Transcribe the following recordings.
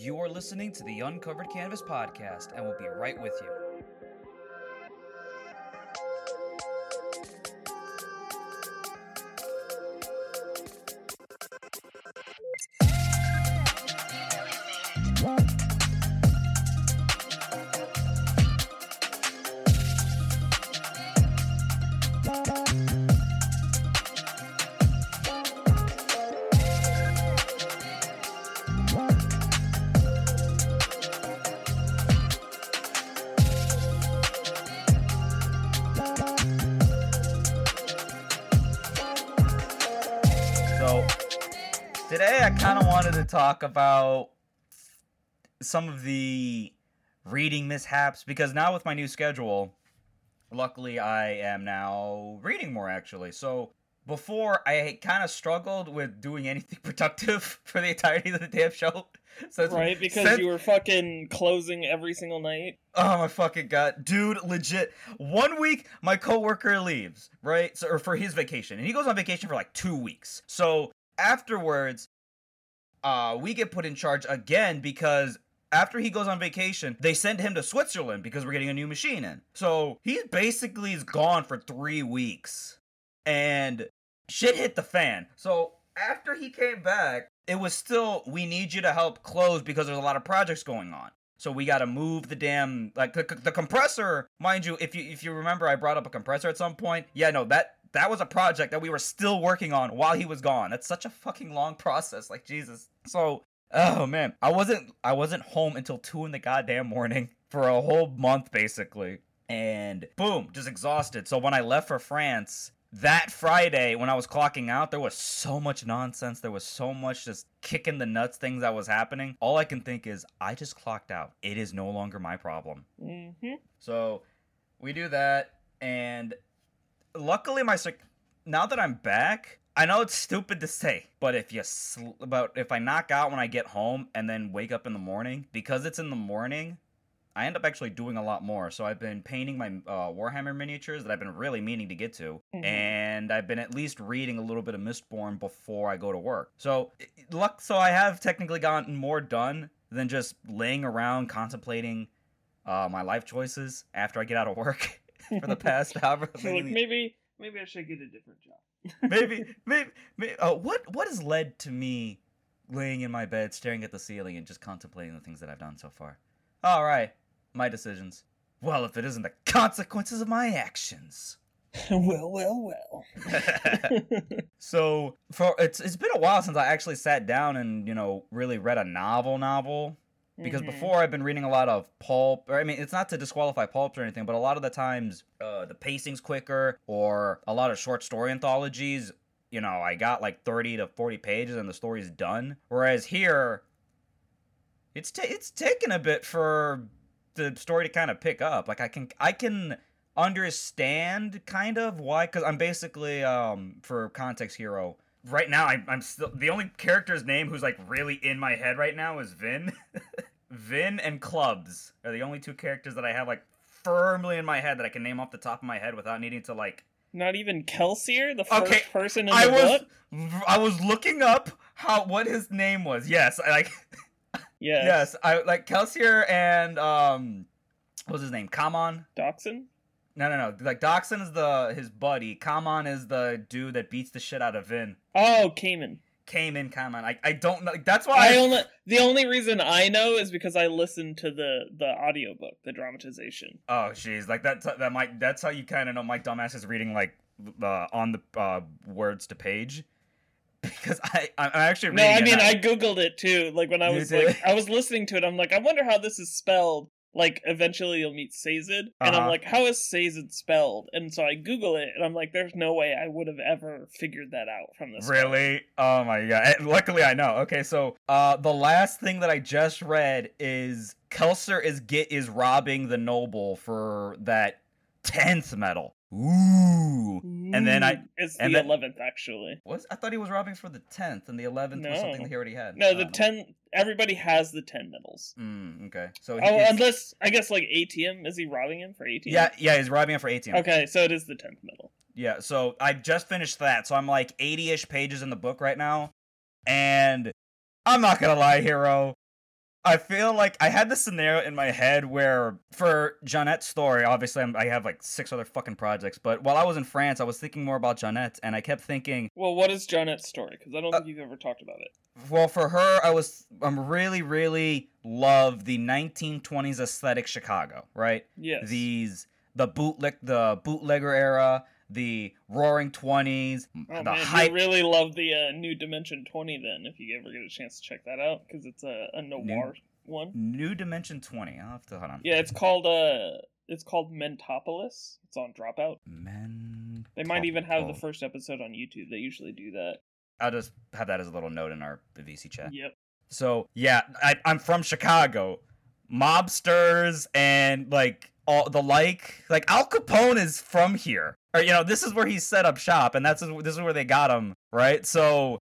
You are listening to the Uncovered Canvas podcast, and we'll be right with you. Talk about some of the reading mishaps because now with my new schedule, luckily I am now reading more actually. So, before I kind of struggled with doing anything productive for the entirety of the damn show. So Right, because since- you were fucking closing every single night. Oh my fucking god, dude! Legit. One week, my coworker leaves, right? So, or for his vacation, and he goes on vacation for like two weeks. So afterwards, uh, we get put in charge again because after he goes on vacation, they send him to Switzerland because we're getting a new machine in. So he basically is gone for three weeks, and shit hit the fan. So after he came back, it was still we need you to help close because there's a lot of projects going on. So we got to move the damn like the, the compressor, mind you. If you if you remember, I brought up a compressor at some point. Yeah, no that that was a project that we were still working on while he was gone. That's such a fucking long process. Like Jesus. So oh man, I wasn't I wasn't home until two in the goddamn morning for a whole month basically, and boom, just exhausted. So when I left for France. That Friday, when I was clocking out, there was so much nonsense. There was so much just kicking the nuts things that was happening. All I can think is, I just clocked out. It is no longer my problem. hmm So we do that, and luckily, my sec- now that I'm back, I know it's stupid to say, but if you sl- about if I knock out when I get home and then wake up in the morning, because it's in the morning, I end up actually doing a lot more. So I've been painting my uh, Warhammer miniatures that I've been really meaning to get to, Mhm. and I've been at least reading a little bit of Mistborn before I go to work. So luck, so I have technically gotten more done than just laying around contemplating uh, my life choices after I get out of work for the past however So like maybe maybe I should get a different job. maybe maybe, maybe uh, what what has led to me laying in my bed staring at the ceiling and just contemplating the things that I've done so far all right my decisions well if it isn't the consequences of my actions well, well, well. so for it's it's been a while since I actually sat down and you know really read a novel novel because Mhm. before I've been reading a lot of pulp. Or, I mean, it's not to disqualify pulps or anything, but a lot of the times uh, the pacing's quicker, or a lot of short story anthologies. You know, I got like thirty to forty pages and the story's done. Whereas here, it's ta- it's taken a bit for the story to kind of pick up. Like I can I can understand kind of why because I'm basically um for context hero right now I, i'm still the only character's name who's like really in my head right now is vin vin and clubs are the only two characters that i have like firmly in my head that i can name off the top of my head without needing to like Not even Kelsier, the first Okay, person in i the was book. i was looking up how what his name was yes I, like Yes. yes i like kelsier and um what's his name Camon Dockson. no no no like Dockson is the his buddy Camon is the dude that beats the shit out of vin Oh, Cayman. Came in common. I, I don't know. That's why I I, only the only reason I know is because I listened to the the audiobook, the dramatization. Oh, jeez, like that. That might. That's how you kind of know my dumbass is reading like uh, on the uh, words to page, because I I'm actually No. I mean. I googled it too. Like when I was like I was listening to it, I'm like, I wonder how this is spelled. Like eventually you'll meet Sazed, and Uh-huh. I'm like, how is Sazed spelled? And so I Google it, and I'm like, there's no way I would have ever figured that out from this. Really? Oh my god. And luckily I know. Okay, so uh the last thing that I just read is Kelsier is get is robbing the noble for that 10th metal. Ooh. And then I- it's and the eleventh actually. Was I thought he was robbing for the 10th and the 11th was something that he already had. No, the ten. Everybody has the ten metals. Mm, okay. So he, Oh, unless I guess like atium is he robbing him for atium? Yeah, yeah, he's robbing him for 18. Okay, so it is the tenth metal. Yeah, so I just finished that. So I'm like 80-ish pages in the book right now. And I'm not going to lie, hero. I feel like I had this scenario in my head where for Jeanette's story, obviously I'm, I have like six other fucking projects, but while I was in France, I was thinking more about Jeanette, and I kept thinking, Well, what is Jeanette's story? Because I don't Uh, think you've ever talked about it. well, for her, I was I'm really really love the 1920s aesthetic Chicago, right? Yes. These the bootleg the bootlegger era, the Roaring Twenties, Oh the man, hype. really love the uh, New Dimension 20 then, if you ever get a chance to check that out, because it's a, a noir one. New Dimension 20. I'll have to hold on. Yeah, it's called uh, it's called Mentopolis. It's on Dropout. Men. They might even have the first episode on YouTube. They usually do that. I'll just have that as a little note in our VC chat. Yep. So yeah, I, I'm from Chicago. Mobsters and like all the like, like Al Capone is from here, or you know, this is where he set up shop, and that's this is where they got him, right? So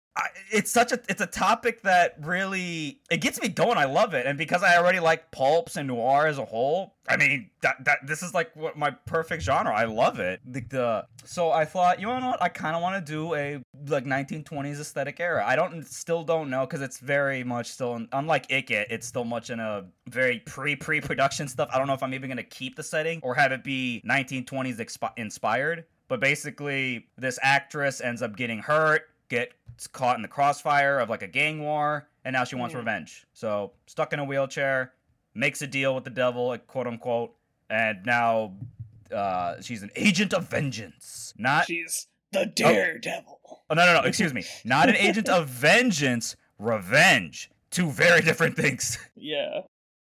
it's such a it's a topic that really it gets me going. I love it, and because I already like pulps and noir as a whole, I mean that that this is like what my perfect genre. I love it. The, the so I thought, you know what? I kind of want to do a like 1920s aesthetic era. I don't still don't know because it's very much still in, unlike It it's still much in a very pre pre production stuff. I don't know if I'm even gonna keep the setting or have it be 1920s expi- inspired. But basically, this actress ends up getting hurt, gets caught in the crossfire of like a gang war, and now she wants Mhm. revenge. So stuck in a wheelchair, makes a deal with the devil, quote unquote, and now uh, she's an agent of vengeance. Not She's the Daredevil. oh no no no excuse me, not an agent of vengeance, revenge. Two very different things. Yeah.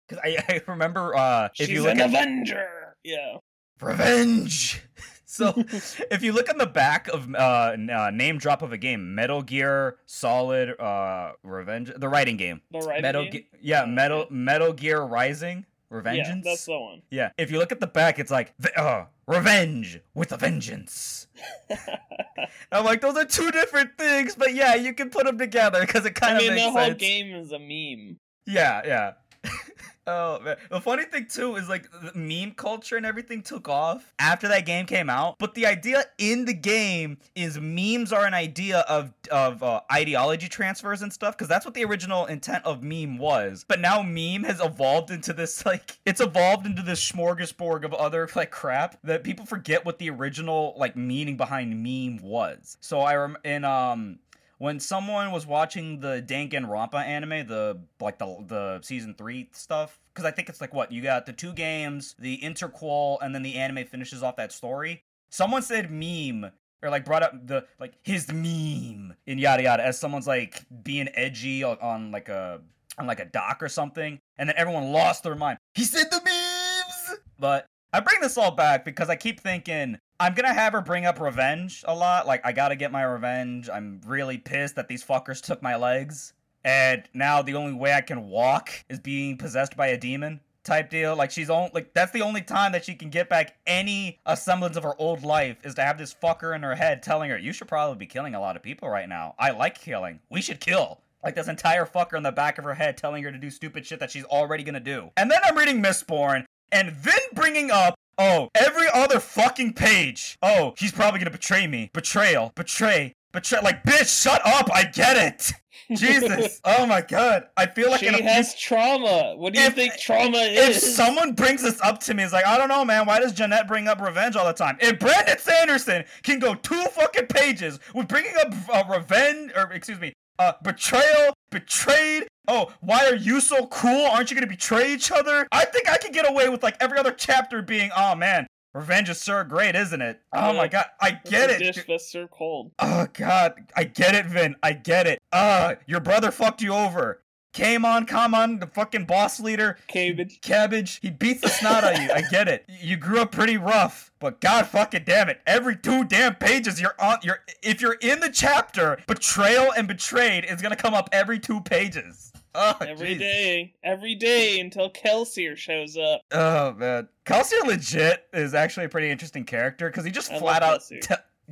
Because I, I remember uh, if She's you look an at Avenger. Yeah. revenge. So if you look on the back of uh, uh, name drop of a game, Metal Gear Solid uh, Revenge, the writing game. The right Metal game? Ge- yeah, Metal. Metal Gear Rising, Yeah, that's the one. Yeah, if you look at the back, it's like uh, revenge with a vengeance. I'm like, those are two different things, but yeah, you can put them together because it kind of I mean, makes the whole sense. game is a meme. Yeah, yeah. Oh man, the funny thing too is like meme culture and everything took off after that game came out. But the idea in the game is memes are an idea of of uh, ideology transfers and stuff because that's what the original intent of meme was. But now meme has evolved into this like it's evolved into this smorgasbord of other like crap that people forget what the original like meaning behind meme was. So I rem in um when someone was watching the Danganronpa anime, the like the the season three stuff, because I think it's like what you got the two games, the interquel, and then the anime finishes off that story. Someone said meme or like brought up the like his meme in yada yada as someone's like being edgy on, on like a on like a dock or something, and then everyone lost their mind. He said the memes, but I bring this all back because I keep thinking I'm gonna have her bring up revenge a lot. Like, I gotta get my revenge. I'm really pissed that these fuckers took my legs. And now the only way I can walk is being possessed by a demon type deal. Like, she's only, like, that's the only time that she can get back any semblance of her old life is to have this fucker in her head telling her, you should probably be killing a lot of people right now. I like killing. We should kill. Like this entire fucker in the back of her head telling her to do stupid shit that she's already gonna do. And then I'm reading Mistborn, and then bringing up Oh, every other fucking page. Oh, he's probably gonna betray me. Betrayal. Betray. Betray. Like, bitch, shut up. I get it. Jesus. oh my god. I feel like she in a- has trauma. What do you If- think trauma is? if someone brings this up to me, it's like, I don't know, man. Why does Jeanette bring up revenge all the time? If Brandon Sanderson can go two fucking pages with bringing up uh, revenge, or excuse me, uh, betrayal, betrayed. Oh, why are you so cool? Aren't you gonna betray each other? I think I could get away with like every other chapter being, oh man, revenge is so great, isn't it? Oh my god, I get a it. Dish that's served cold. Oh god, I get it, Vin. I get it. Uh, your brother fucked you over. Came on, come on, the fucking boss leader. Cabbage. Cabbage, he beats the snot out of you. I get it. You grew up pretty rough, but god fucking damn it. Every two damn pages you're on you're if you're in the chapter, betrayal and betrayed is gonna come up every two pages. Oh, Every day, every day until Kelsier shows up. Oh man, Kelsier legit is actually a pretty interesting character because he just I flat out t-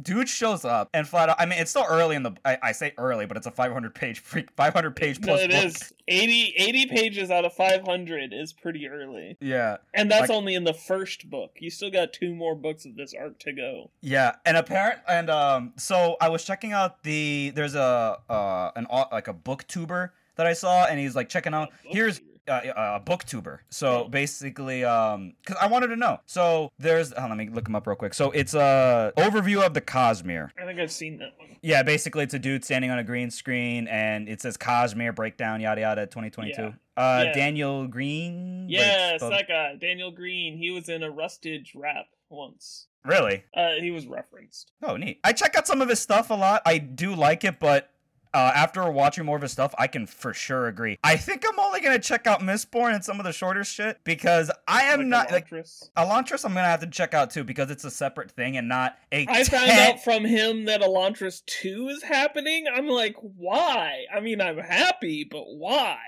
dude shows up and flat out. I mean, it's still early in the. I, I say early, but it's a 500 page, freak 500 page No, plus it book. is 80, 80 pages out of 500 is pretty early. Yeah, And that's Like- only in the first book. You still got two more books of this arc to go. yeah, and apparent and um. So I was checking out the. There's a uh an like a booktuber that I saw, and he's like checking out. Here's uh, uh, booktuber. So basically, um, because I wanted to know. So there's, oh, let me look him up real quick. So it's a overview of the Cosmere. I think I've seen that one. Yeah, basically it's a dude standing on a green screen and it says Cosmere breakdown yada yada 2022. Yeah. Uh, Yeah. Daniel Greene. but it's Yes, spelled- that guy, Daniel Greene. He was in a Rustage rap once. really. Uh, he was referenced. Oh, neat. I check out some of his stuff a lot. I do like it, but uh, after watching more of his stuff, I can for sure agree. I think I'm only gonna check out Mistborn and some of the shorter shit because I am Like not like Elantris. Elantris. I'm gonna have to check out too because it's a separate thing and not a. I found out from him that Elantris 2 is happening. I'm like, why? I mean, I'm happy, but why?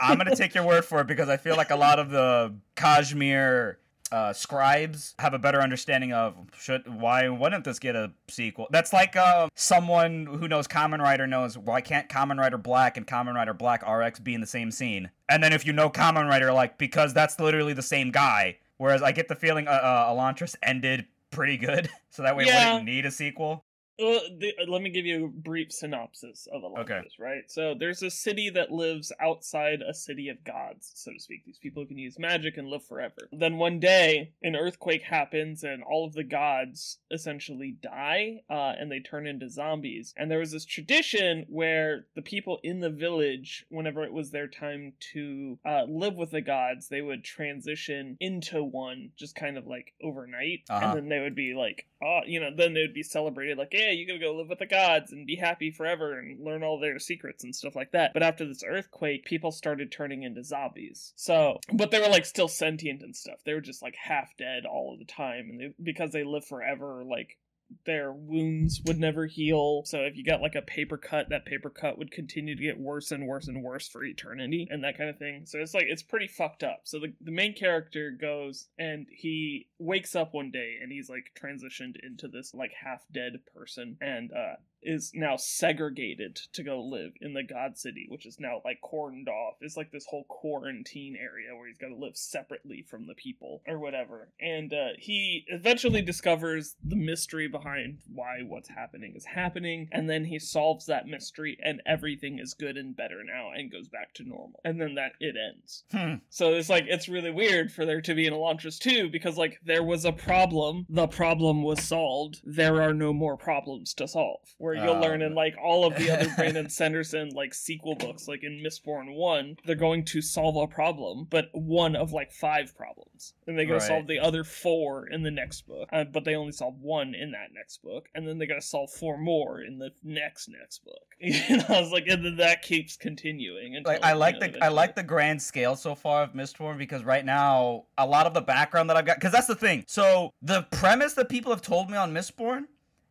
I'm gonna take your word for it because I feel like a lot of the Cosmere uh, scribes have a better understanding of should why wouldn't this get a sequel? That's like uh, someone who knows Kamen Rider knows why can't Kamen Rider Black and Kamen Rider Black RX be in the same scene? And then if you know Kamen Rider, like because that's literally the same guy. Whereas I get the feeling uh, uh, Elantris ended pretty good, so that way it Yeah. wouldn't need a sequel. Well, the, uh, let me give you a brief synopsis of Elantris, Okay. right? So there's a city that lives outside a city of gods, so to speak. These people can use magic and live forever. Then one day, an earthquake happens, and all of the gods essentially die, uh, and they turn into zombies. And there was this tradition where the people in the village, whenever it was their time to uh, live with the gods, they would transition into one, just kind of like overnight, Uh-huh. and then they would be like, oh, you know, then they would be celebrated like, yeah, you gotta go live with the gods and be happy forever and learn all their secrets and stuff like that. But after this earthquake, people started turning into zombies. So, but they were like still sentient and stuff. They were just like half dead all of the time, and they, because they live forever, like their wounds would never heal. So if you got like a paper cut, that paper cut would continue to get worse and worse and worse for eternity and that kind of thing. So it's like it's pretty fucked up. So the, the main character goes and he wakes up one day and he's like transitioned into this like half dead person and uh is now segregated to go live in the God City, which is now like cordoned off. It's like this whole quarantine area where he's got to live separately from the people or whatever. And uh, he eventually discovers the mystery behind why what's happening is happening, and then he solves that mystery, and everything is good and better now and goes back to normal. And then that it ends. Hmm. So it's like it's really weird for there to be an Elantris 2 because like there was a problem, the problem was solved. There are no more problems to solve. Where you'll Um. learn in like all of the other Brandon Sanderson like sequel books, like in Mistborn 1, they're going to solve a problem, but one of like five problems. And they're going Right. to solve the other four in the next book. Uh, but they only solve one in that next book. And then they got to solve four more in the next next book. you know, I was like, and then that keeps continuing. Until, like I like you know, the I like the grand scale so far of Mistborn because right now a lot of the background that I've got because that's the thing. So the premise that people have told me on Mistborn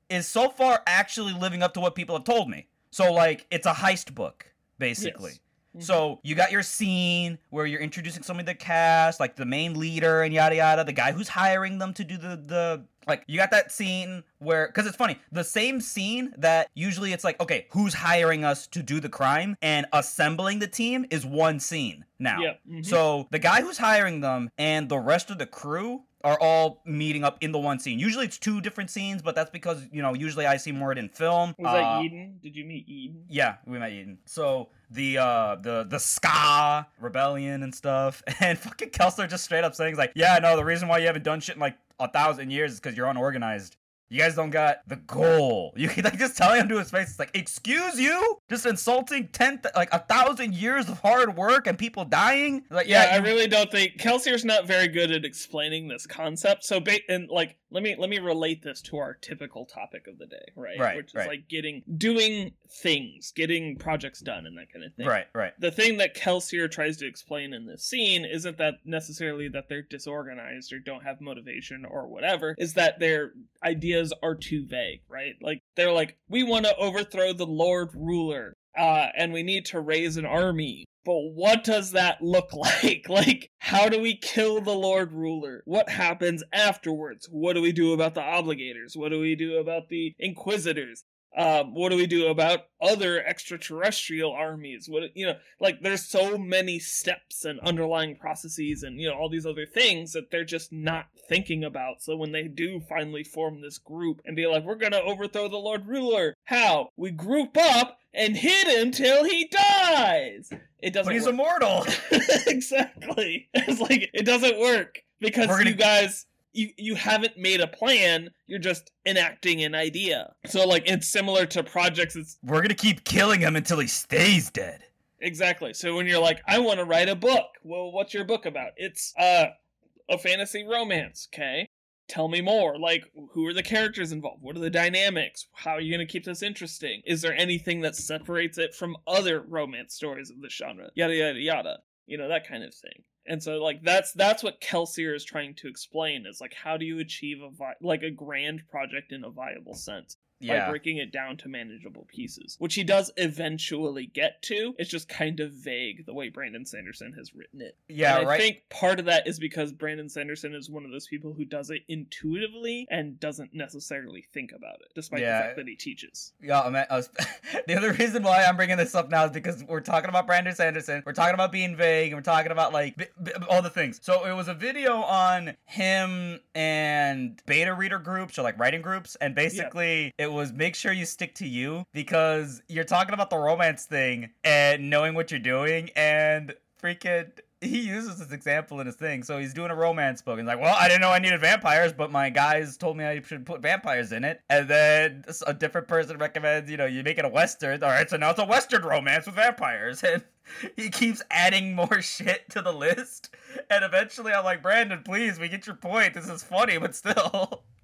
is so far actually living up to what people have told me. So like it's a heist book basically. Yes. Mhm. So you got your scene where you're introducing some of the cast, like the main leader and yada yada, the guy who's hiring them to do the the like you got that scene where because it's funny the same scene that usually it's like okay who's hiring us to do the crime and assembling the team is one scene now. Yeah. mhm. So the guy who's hiring them and the rest of the crew are all meeting up in the one scene. Usually it's two different scenes, but that's because you know usually I see more in film. Was that Uh, Yeden? Did you meet Yeden? yeah, we met Yeden. So the uh the the skaa rebellion and stuff, and fucking Kelsier just straight up saying like, yeah, no, the reason why you haven't done shit in like a thousand years is because you're unorganized. You guys don't got the goal. You can like just telling him to his face. It's like, excuse you, just insulting ten th- like a thousand years of hard work and people dying. Like, Yeah, yeah, I you- really don't think Kelsier's not very good at explaining this concept. So, ba- and like, let me let me relate this to our typical topic of the day, right? Right, Which is right. like getting doing things, getting projects done, and that kind of thing. right, right. The thing that Kelsier tries to explain in this scene isn't that necessarily that they're disorganized or don't have motivation or whatever, is that their ideas are too vague, right? Like they're like, we want to overthrow the Lord Ruler, uh, and we need to raise an army. But what does that look like? Like, how do we kill the Lord Ruler? What happens afterwards? What do we do about the obligators? What do we do about the inquisitors? Um, what do we do about other extraterrestrial armies? What you know, like there's so many steps and underlying processes and you know all these other things that they're just not thinking about. So when they do finally form this group and be like, we're gonna overthrow the Lord Ruler, how? We group up and hit him till he dies. It doesn't. But he's work. immortal. exactly. It's like it doesn't work because gonna- you guys you you haven't made a plan. You're just enacting an idea. So like it's similar to projects. It's We're gonna keep killing him until he stays dead. exactly. So when you're like, I want to write a book. Well, what's your book about? It's uh a fantasy romance. Okay. Tell me more. Like, who are the characters involved? What are the dynamics? How are you going to keep this interesting? Is there anything that separates it from other romance stories of this genre? Yada yada yada. You know that kind of thing. And so, like, that's that's what Kelsier is trying to explain. Is like, how do you achieve a vi- like a grand project in a viable sense? By Yeah. breaking it down to manageable pieces, which he does eventually get to. It's just kind of vague the way Brandon Sanderson has written it. Yeah, and I right. think part of that is because Brandon Sanderson is one of those people who does it intuitively and doesn't necessarily think about it, despite Yeah. the fact that he teaches. Yeah, I was, the other reason why I'm bringing this up now is because we're talking about Brandon Sanderson. We're talking about being vague. And we're talking about like b- b- all the things. So it was a video on him and beta reader groups or like writing groups, and basically it was make sure you stick to you because you're talking about the romance thing and knowing what you're doing and freaking. He uses this example in his thing. So he's doing a romance book. And he's like, well, I didn't know I needed vampires, but my guys told me I should put vampires in it. And then a different person recommends, you know, you make it a Western. All right, so now it's a Western romance with vampires. And he keeps adding more shit to the list. And eventually I'm like, Brandon, please, we get your point. This is funny, but still.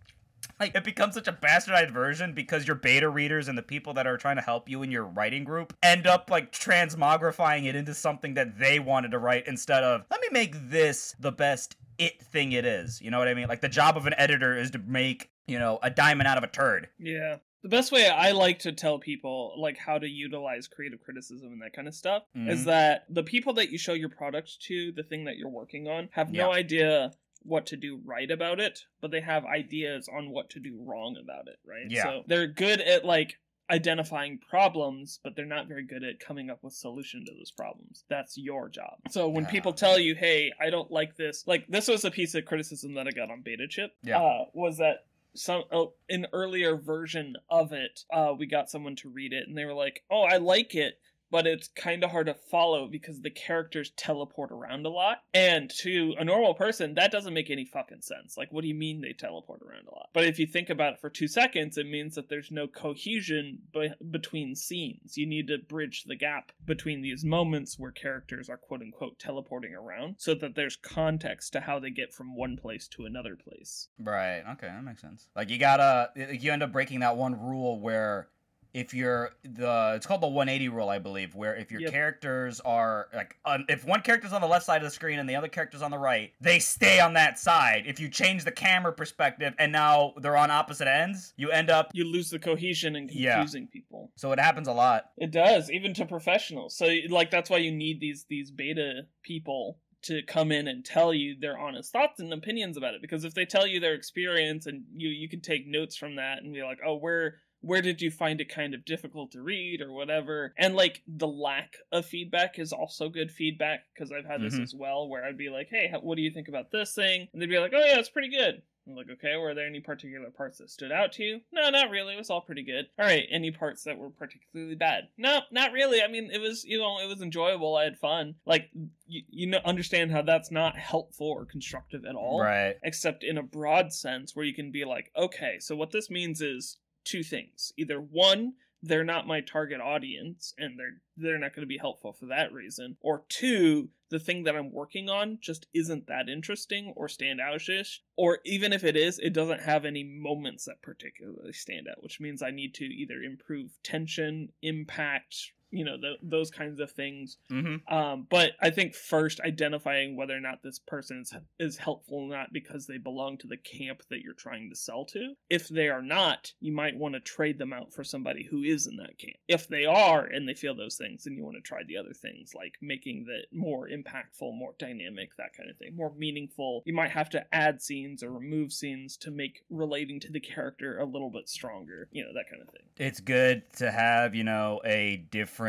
Like it becomes such a bastardized version because your beta readers and the people that are trying to help you in your writing group end up like transmogrifying it into something that they wanted to write instead of let me make this the best it thing it is. You know what I mean? Like the job of an editor is to make, you know, a diamond out of a turd. Yeah. The best way I like to tell people like how to utilize creative criticism and that kind of stuff is Mhm. that the people that you show your product to, the thing that you're working on, have no idea what to do right about it, but they have ideas on what to do wrong about it, right? Yeah. So they're good at like identifying problems, but they're not very good at coming up with solution to those problems. That's your job. So when Yeah. people tell you, "Hey, I don't like this," like this was a piece of criticism that I got on Beta Chip. Yeah. uh, was that some oh, an earlier version of it? Uh, we got someone to read it, and they were like, "Oh, I like it." But it's kind of hard to follow because the characters teleport around a lot. And to a normal person, that doesn't make any fucking sense. Like, what do you mean they teleport around a lot? But if you think about it for two seconds, it means that there's no cohesion be- between scenes. You need to bridge the gap between these moments where characters are quote unquote teleporting around so that there's context to how they get from one place to another place. Right. Okay, that makes sense. Like you gotta, you end up breaking that one rule where if you're the, it's called the 180 rule, I believe, where if your Yep. characters are like, if one character's on the left side of the screen and the other character's on the right, they stay on that side. If you change the camera perspective and now they're on opposite ends, you end up. You lose the cohesion and Yeah. confusing people. So it happens a lot. It does, even to professionals. So like that's why you need these these beta people to come in and tell you their honest thoughts and opinions about it. Because if they tell you their experience and you you can take notes from that and be like, oh, where where did you find it kind of difficult to read or whatever? And like the lack of feedback is also good feedback because I've had this Mhm. as well, where I'd be like, hey, what do you think about this thing? And they'd be like, oh yeah, it's pretty good. I'm like, okay, were there any particular parts that stood out to you? No, not really. It was all pretty good. All right, any parts that were particularly bad? No, not really. I mean, it was, you know, it was enjoyable. I had fun. Like, you, you know, understand how that's not helpful or constructive at all Right. except in a broad sense where you can be like, okay, so what this means is two things. Either one, they're not my target audience and they're they're not going to be helpful for that reason, or two, the thing that I'm working on just isn't that interesting or stand standoutish, or even if it is, it doesn't have any moments that particularly stand out, which means I need to either improve tension, impact, you know th- those kinds of things Mm-hmm. um, but I think first identifying whether or not this person is, is helpful or not because they belong to the camp that you're trying to sell to. If they are not, you might want to trade them out for somebody who is in that camp. If they are and they feel those things, then you want to try the other things like making that more impactful, more dynamic, that kind of thing, more meaningful. You might have to add scenes or remove scenes to make relating to the character a little bit stronger, you know, that kind of thing. It's good to have, you know, a different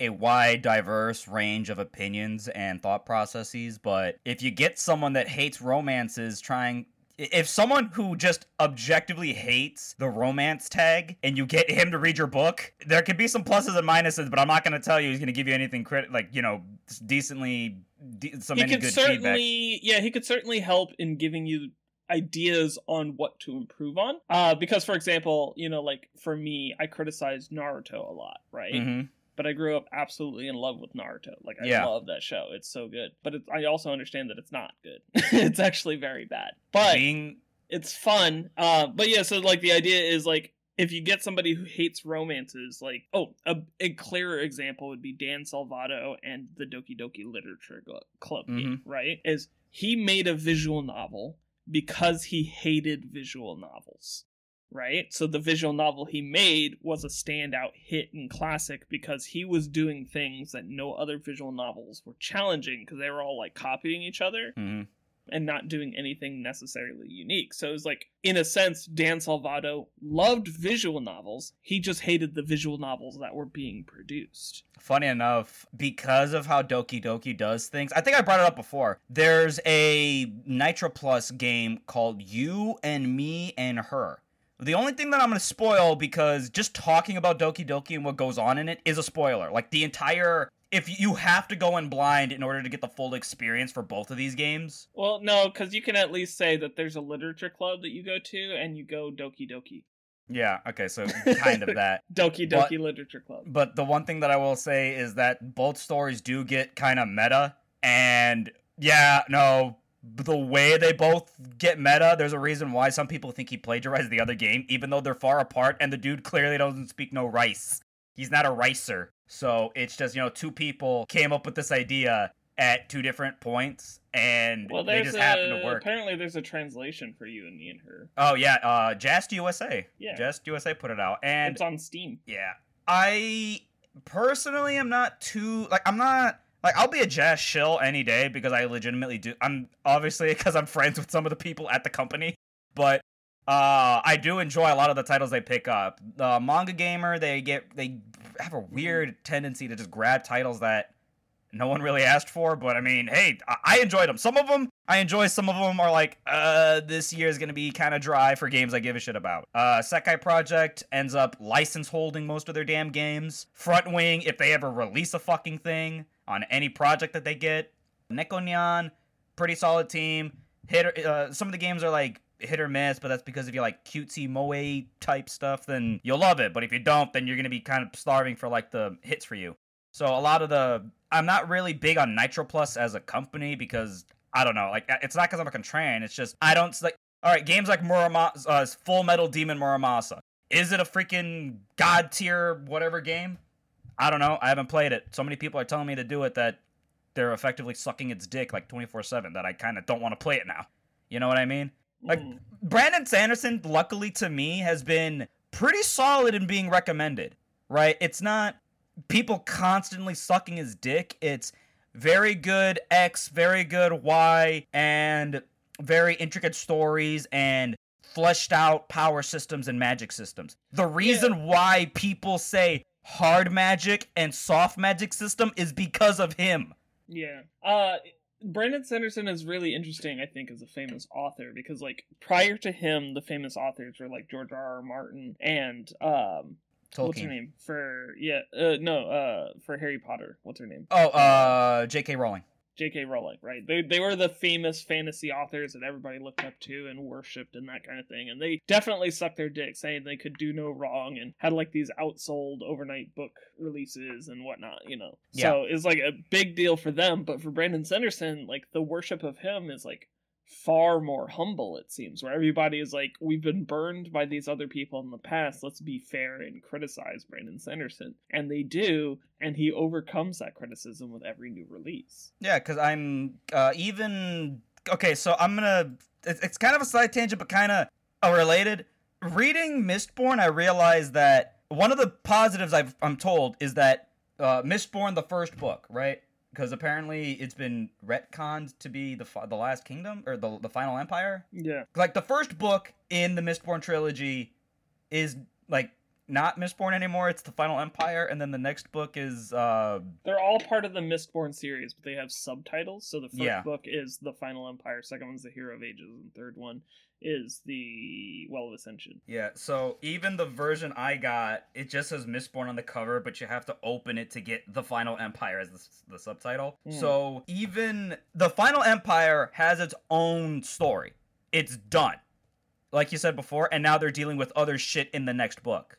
a wide diverse range of opinions and thought processes, but if you get someone that hates romances trying if someone who just objectively hates the romance tag and you get him to read your book, there could be some pluses and minuses, but I'm not going to tell you he's going to give you anything crit- like, you know, decently de- some he any could good certainly feedback. yeah he could certainly help in giving you ideas on what to improve on uh because for example you know like for me i criticize naruto a lot right Mhm. But i grew up absolutely in love with naruto like i Yeah. love that show it's so good but it, i also understand that it's not good it's actually very bad but Being it's fun. Uh, but yeah, so like the idea is like if you get somebody who hates romances, like oh, a, a clearer example would be Dan Salvato and the Doki Doki Literature Club game, right? Is he made a visual novel because he hated visual novels. Right? So the visual novel he made was a standout hit and classic because he was doing things that no other visual novels were challenging because they were all like copying each other Mhm. and not doing anything necessarily unique. So it was like, in a sense, Dan Salvato loved visual novels. He just hated the visual novels that were being produced. Funny enough, because of how Doki Doki does things, I think I brought it up before. There's a Nitro Plus game called You and Me and Her. The only thing that I'm going to spoil because just talking about Doki Doki and what goes on in it is a spoiler. Like the entire if you have to go in blind in order to get the full experience for both of these games. Well, no, because you can at least say that there's a literature club that you go to, and you go Doki Doki. Yeah, okay, so kind of that. Doki But- Doki Literature Club. But the one thing that I will say is that both stories do get kind of meta. And yeah, no, the way they both get meta, there's a reason why some people think he plagiarized the other game, even though they're far apart and the dude clearly doesn't speak no rice. He's not a ricer. So it's just, you know, two people came up with this idea at two different points and Well, they just a, happen to work. apparently there's a translation for you and me and her. Oh yeah, uh JAST USA. Yeah. JAST USA put it out. And it's on Steam. Yeah. I personally am not too like I'm not like I'll be a JAST shill any day because I legitimately do I'm obviously because I'm friends with some of the people at the company, but uh I do enjoy a lot of the titles they pick up. The manga gamer, they get they have a weird tendency to just grab titles that no one really asked for, but I mean, hey, I, I enjoyed them. Some of them I enjoy, some of them are like, uh, this year is gonna be kind of dry for games I give a shit about. Uh, Sekai Project ends up license holding most of their damn games. Front Wing, if they ever release a fucking thing on any project that they get. Nekonyan, pretty solid team. Hit uh, some of the games are like hit or miss, but that's because if you like cutesy moe type stuff, then you'll love it. But if you don't, then you're gonna be kind of starving for like the hits for you. So a lot of the I'm not really big on Nitro Plus as a company because I don't know, like it's not because I'm a contrarian. It's just I don't like. All right, games like Muramasa, uh, Full Metal Demon Muramasa. Is it a freaking god tier whatever game? I don't know. I haven't played it. So many people are telling me to do it that they're effectively sucking its dick like 24 7 that I kind of don't want to play it now. You know what I mean? Like Mm. Brandon Sanderson, luckily to me, has been pretty solid in being recommended. Right? It's not people constantly sucking his dick. It's very good X, very good Y, and very intricate stories and fleshed out power systems and magic systems. The reason why people say hard magic and soft magic system is because of him. Yeah. Uh Brandon Sanderson is really interesting, I think, as a famous author because like prior to him, the famous authors were like George R. R. Martin and um what's her name? For yeah, uh no, uh for Harry Potter. What's her name? Oh, uh, J.K. Rowling. J.K. Rowling, right? They they were the famous fantasy authors that everybody looked up to and worshipped and that kind of thing. And they definitely sucked their dick, saying they could do no wrong and had like these outsold overnight book releases and whatnot, you know. Yeah. So it's like a big deal for them. But for Brandon Sanderson, like the worship of him is like far more humble it seems where everybody is like we've been burned by these other people in the past let's be fair and criticize brandon sanderson and they do and he overcomes that criticism with every new release Yeah, because I'm uh, even okay. So I'm gonna. It's, it's kind of a side tangent, but kind of related. Reading Mistborn, I realized that one of the positives I've, I'm told is that uh, Mistborn, the first book, right? Because apparently it's been retconned to be the fi- the Last Kingdom or the the Final Empire. yeah Like the first book in the Mistborn trilogy is like not Mistborn anymore. It's the Final Empire, and then the next book is uh they're all part of the mistborn series but they have subtitles so the first Yeah. book is the final empire second one's the hero of ages and third one is the well of ascension Yeah, so even the version I got, it just says Mistborn on the cover, but you have to open it to get the Final Empire as the, the subtitle. Hmm. So even the Final Empire has its own story. It's done. Like you said before, and now they're dealing with other shit in the next book.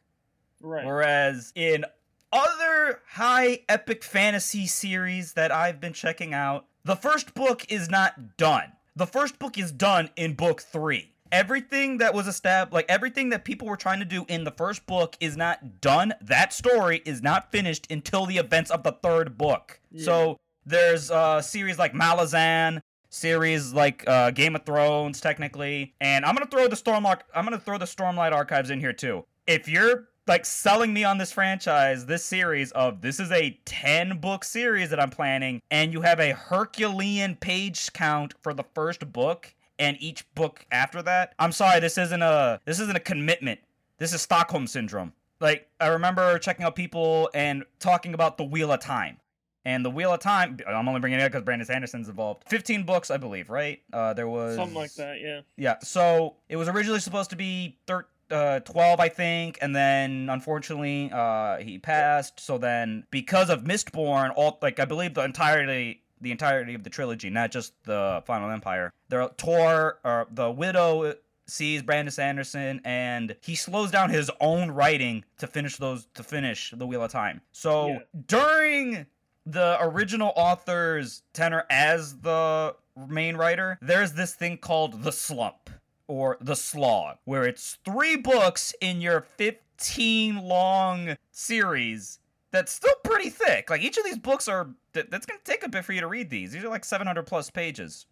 right Whereas in other high epic fantasy series that I've been checking out, the first book is not done. The first book is done in book three. Everything that was established, like everything that people were trying to do in the first book, is not done. That story is not finished until the events of the third book. Yeah. So there's uh, series like Malazan, series like uh, Game of Thrones, technically, and I'm gonna throw the Stormlight. I'm gonna throw the Stormlight Archives in here too. If you're like selling me on this franchise, this series of this is a 10 book series that I'm planning, and you have a Herculean page count for the first book and each book after that. I'm sorry, this isn't a this isn't a commitment. This is Stockholm syndrome. Like I remember checking out people and talking about the Wheel of Time. And the Wheel of Time, I'm only bringing it up because Brandon Sanderson's involved. 15 books, I believe, right? Uh, there was something like that yeah yeah, so it was originally supposed to be thir- uh, 12, I think, and then unfortunately uh, he passed. So then, because of Mistborn, all like I believe the entirety the entirety of the trilogy, not just the Final Empire, the Tor or the Widow sees Brandon Sanderson and he slows down his own writing to finish those to finish the Wheel of Time. So Yeah. during the original author's tenor as the main writer, there's this thing called the slump or the slog, where it's three books in your 15 long series that's still pretty thick. Like each of these books are that, that's going to take a bit for you to read these. These are like 700 plus pages.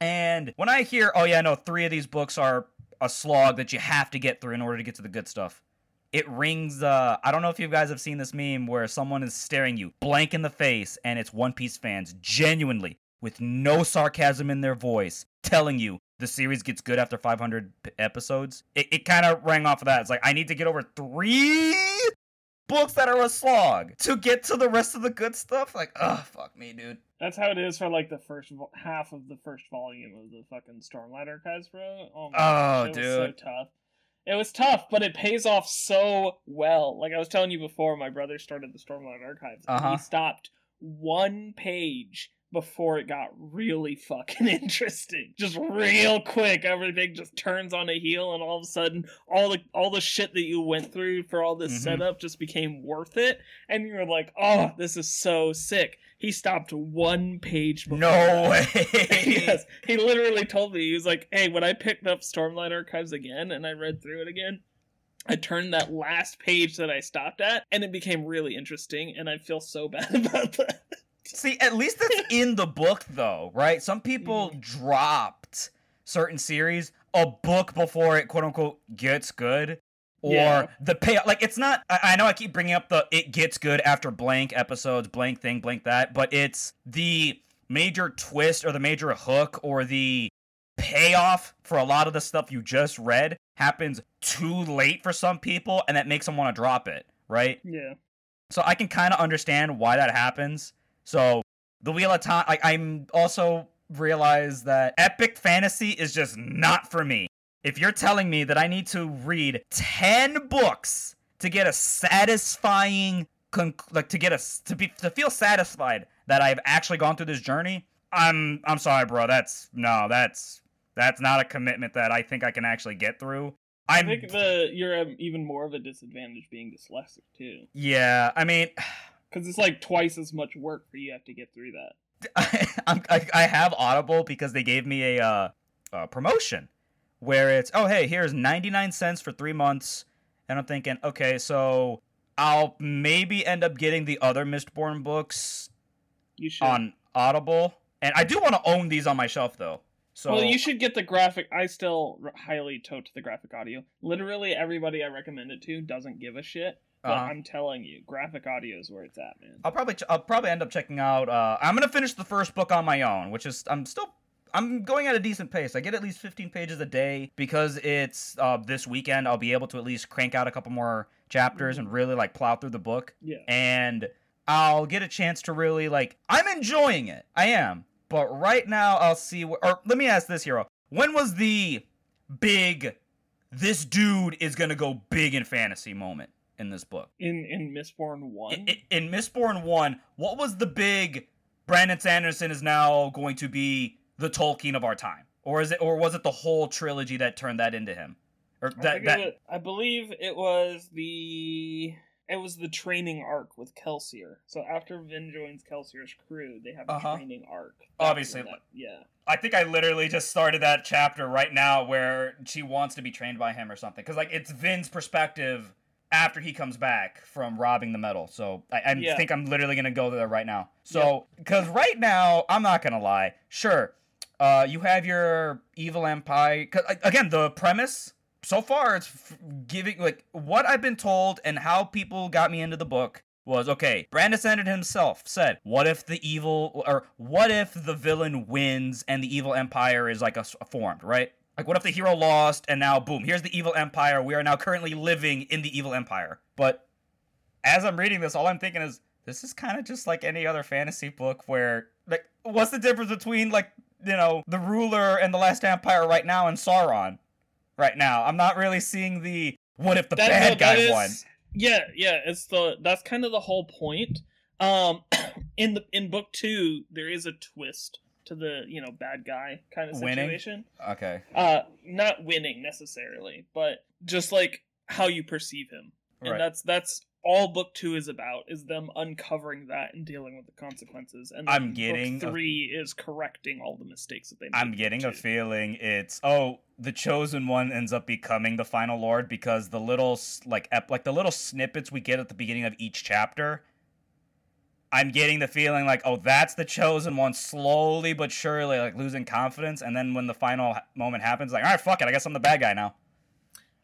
And when I hear, oh yeah, no, three of these books are a slog that you have to get through in order to get to the good stuff. It rings uh I don't know if you guys have seen this meme where someone is staring you blank in the face and it's One Piece fans genuinely with no sarcasm in their voice telling you the series gets good after 500 p- episodes. It, it kind of rang off of that. It's like I need to get over 3 books that are a slog to get to the rest of the good stuff. Like, oh, fuck me, dude. That's how it is for like the first vo- half of the first volume of the fucking Stormlight Archives, bro. Oh, my Oh, was so tough. It was tough, but it pays off so well. Like I was telling you before, my brother started the Stormlight Archives. Uh-huh. He stopped one page before it got really fucking interesting. Just real quick, everything just turns on a heel, and all of a sudden, all the all the shit that you went through for all this Mhm. setup just became worth it. And you were like, "Oh, this is so sick." He stopped one page. Before No way. yes, he literally told me he was like, "Hey, when I picked up Stormlight Archives again and I read through it again." I turned that last page that I stopped at, and it became really interesting, and I feel so bad about that. See, at least that's in the book, though, right? Some people mm-hmm. dropped certain series a book before it quote unquote gets good. Or Yeah. the pay like it's not I, I know I keep bringing up the it gets good after blank episodes, blank thing, blank that, but it's the major twist or the major hook or the payoff for a lot of the stuff you just read happens too late for some people and that makes them want to drop it, right? Yeah, So I can kind of understand why that happens. So the Wheel of Time, like I'm also realize that epic fantasy is just not for me. If you're telling me that I need to read 10 books to get a satisfying conc- like to get a to be to feel satisfied that I've actually gone through this journey, I'm I'm sorry, bro. That's no, that's that's not a commitment that I think I can actually get through. I I'm think the you're um, even more of a disadvantage being dyslexic too, yeah, I mean because it's like twice as much work for you have to get through that. I, I, I have Audible because they gave me a, uh, a promotion where it's oh hey here's 99 cents for three months, and I'm thinking okay so I'll maybe end up getting the other Mistborn books on Audible, and I do want to own these on my shelf though. So well, you should get the graphic. I still highly tote the graphic audio. Literally everybody I recommend it to doesn't give a shit. But Uh-huh. I'm telling you, graphic audio is where it's at, man. I'll probably ch- I'll probably end up checking out. Uh, I'm gonna finish the first book on my own, which is I'm still I'm going at a decent pace. I get at least 15 pages a day because it's uh, this weekend. I'll be able to at least crank out a couple more chapters and really like plow through the book, Yeah. and I'll get a chance to really like. I'm enjoying it. I am, but right now I'll see. Wh- or let me ask this, hero. When was the big? This dude is gonna go big in fantasy moment in this book. In in Mistborn one. In, in, Mistborn 1, what was the big Brandon Sanderson is now going to be the Tolkien of our time? Or is it or was it the whole trilogy that turned that into him? Or I, that think that it I believe it was the it was the training arc with Kelsier. So after Vin joins Kelsier's crew, they have a Uh-huh. training arc. Obviously, that- yeah. I think I literally just started that chapter right now where she wants to be trained by him or something. Cuz like it's Vin's perspective after he comes back from robbing the metal. So I, I Yeah. think I'm literally gonna go there right now. So because right now I'm not gonna lie. Sure, uh, you have your evil empire. 'cause, a- again, the premise so far it's f- giving like what I've been told and how people got me into the book was okay. Brandon Sanderson himself said, "What if the evil or what if the villain wins and the evil empire is like a, s- formed, right?" Like, what if the hero lost and now, boom, here's the evil empire. We are now currently living in the evil empire. But as I'm reading this, all I'm thinking is, this is kind of just like any other fantasy book where, like, what's the difference between, like, you know, the ruler and the last empire right now and Sauron right now? I'm not really seeing the what if the That- bad no, guy is- won. Yeah, yeah, it's the that's kind of the whole point. Um in the in book 2, there is a twist to the, you know, bad guy kind of Winning? situation. Okay. Uh not winning necessarily, but just like how you perceive him. And Right. that's that's all book 2 is about is them uncovering that and dealing with the consequences. And I'm getting a- book 3 is correcting all the mistakes that they made. I'm getting a two. feeling it's oh the chosen one ends up becoming the final lord because the little like ep- like the little snippets we get at the beginning of each chapter. I'm getting the feeling like oh that's the chosen one slowly but surely like losing confidence and then when the final moment happens like all right fuck it I guess I'm the bad guy now.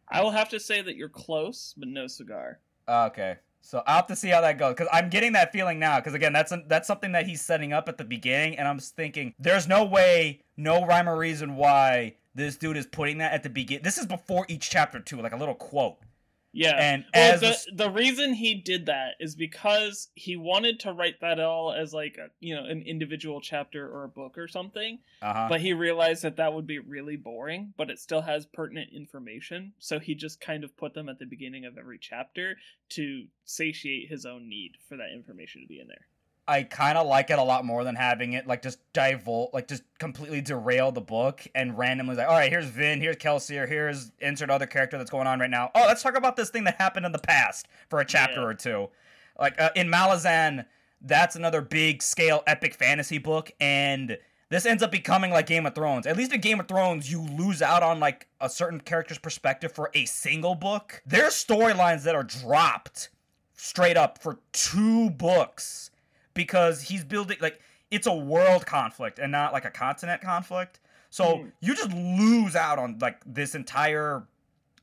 I will have to say that you're close, but no cigar. Okay. So I'll have to see how that goes because I'm getting that feeling now. Because again, that's a, that's something that he's setting up at the beginning, and I'm thinking there's no way, no rhyme or reason why this dude is putting that at the begin. This is before each chapter too, like a little quote. Yeah. And well, as the, this- the reason he did that is because he wanted to write that all as like a, you know an individual chapter or a book or something, uh-huh. but he realized that that would be really boring. But it still has pertinent information, so he just kind of put them at the beginning of every chapter to satiate his own need for that information to be in there. I kind of like it a lot more than having it like just divulge, like just completely derail the book and randomly like, all right, here's Vin, here's Kelsier, or here's insert other character that's going on right now. Oh, let's talk about this thing that happened in the past for a chapter Yeah. or two. Like uh, in Malazan, that's another big scale epic fantasy book, and this ends up becoming like Game of Thrones. At least in Game of Thrones, you lose out on like a certain character's perspective for a single book. There's storylines that are dropped straight up for two books because he's building like it's a world conflict and not like a continent conflict. So Mhm. you just lose out on like this entire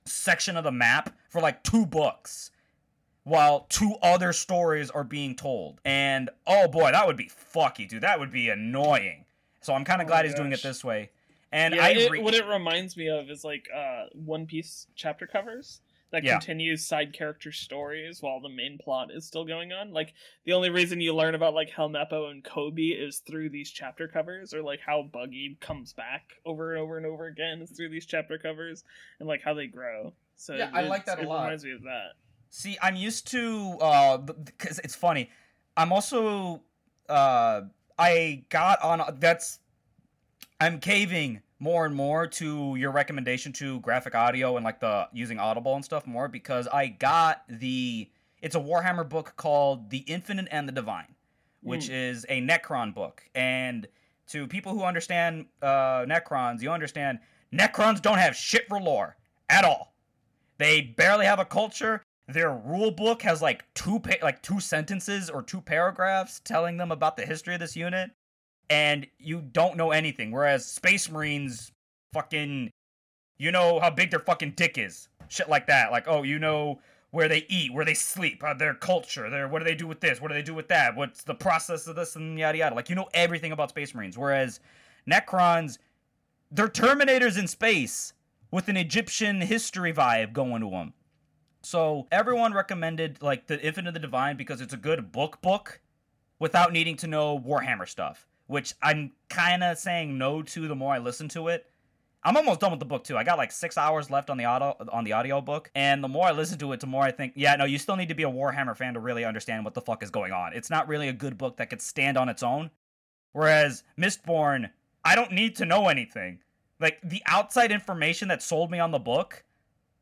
section of the map for like two books while two other stories are being told. And oh boy, that would be fucky, dude. That would be annoying. So I'm kind of Oh glad he's doing it this way. And yeah, I it, what it reminds me of is like uh, One Piece chapter covers that Yeah. continues side character stories while the main plot is still going on. Like the only reason you learn about like Helmeppo and Koby is through these chapter covers, or like how Buggy comes back over and over and over again is through these chapter covers, and like how they grow. So Yeah, it- I like it's- that a it lot. Reminds me of that. See, I'm used to uh because it's funny. I'm also uh I got on that's I'm caving more and more to your recommendation to graphic audio and like the using Audible and stuff more because I got the it's a Warhammer book called The Infinite and the Divine, which Hmm. is a Necron book. And to people who understand uh, Necrons, you understand Necrons don't have shit for lore at all. They barely have a culture. Their rule book has like two pa- like two sentences or two paragraphs telling them about the history of this unit, and you don't know anything. Whereas Space Marines, fucking, you know how big their fucking dick is, shit like that. Like, oh, you know where they eat, where they sleep, uh, their culture, their what do they do with this, what do they do with that, what's the process of this, and yada yada. Like, you know everything about Space Marines. Whereas Necrons, they're Terminators in space with an Egyptian history vibe going to them. So everyone recommended like the Infinite of the Divine because it's a good book book without needing to know Warhammer stuff, which I'm kind of saying no to the more I listen to it. I'm almost done with the book too. I got like six hours left on the audio on the audio book, and the more I listen to it, the more I think, yeah, no, you still need to be a Warhammer fan to really understand what the fuck is going on. It's not really a good book that could stand on its own. Whereas Mistborn, I don't need to know anything. Like the outside information that sold me on the book,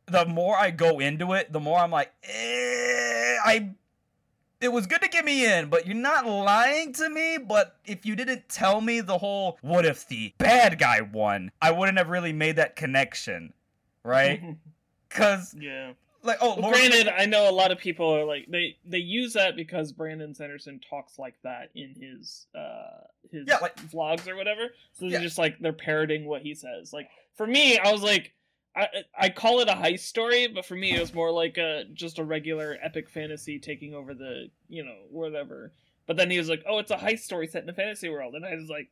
the more I go into it, the more I'm like, eh, I. It was good to get me in, but you're not lying to me. But if you didn't tell me the whole, what if the bad guy won, I wouldn't have really made that connection, right? Because yeah. like, oh, Well, granted, I know a lot of people are like they they use that because Brandon Sanderson talks like that in his uh his Yeah, like- vlogs or whatever. So they're Yeah. just like they're parroting what he says. Like for me, I was like. I, I call it a heist story, but for me it was more like a just a regular epic fantasy taking over the you know whatever. But then he was like, "Oh, it's a heist story set in a fantasy world," and I was like,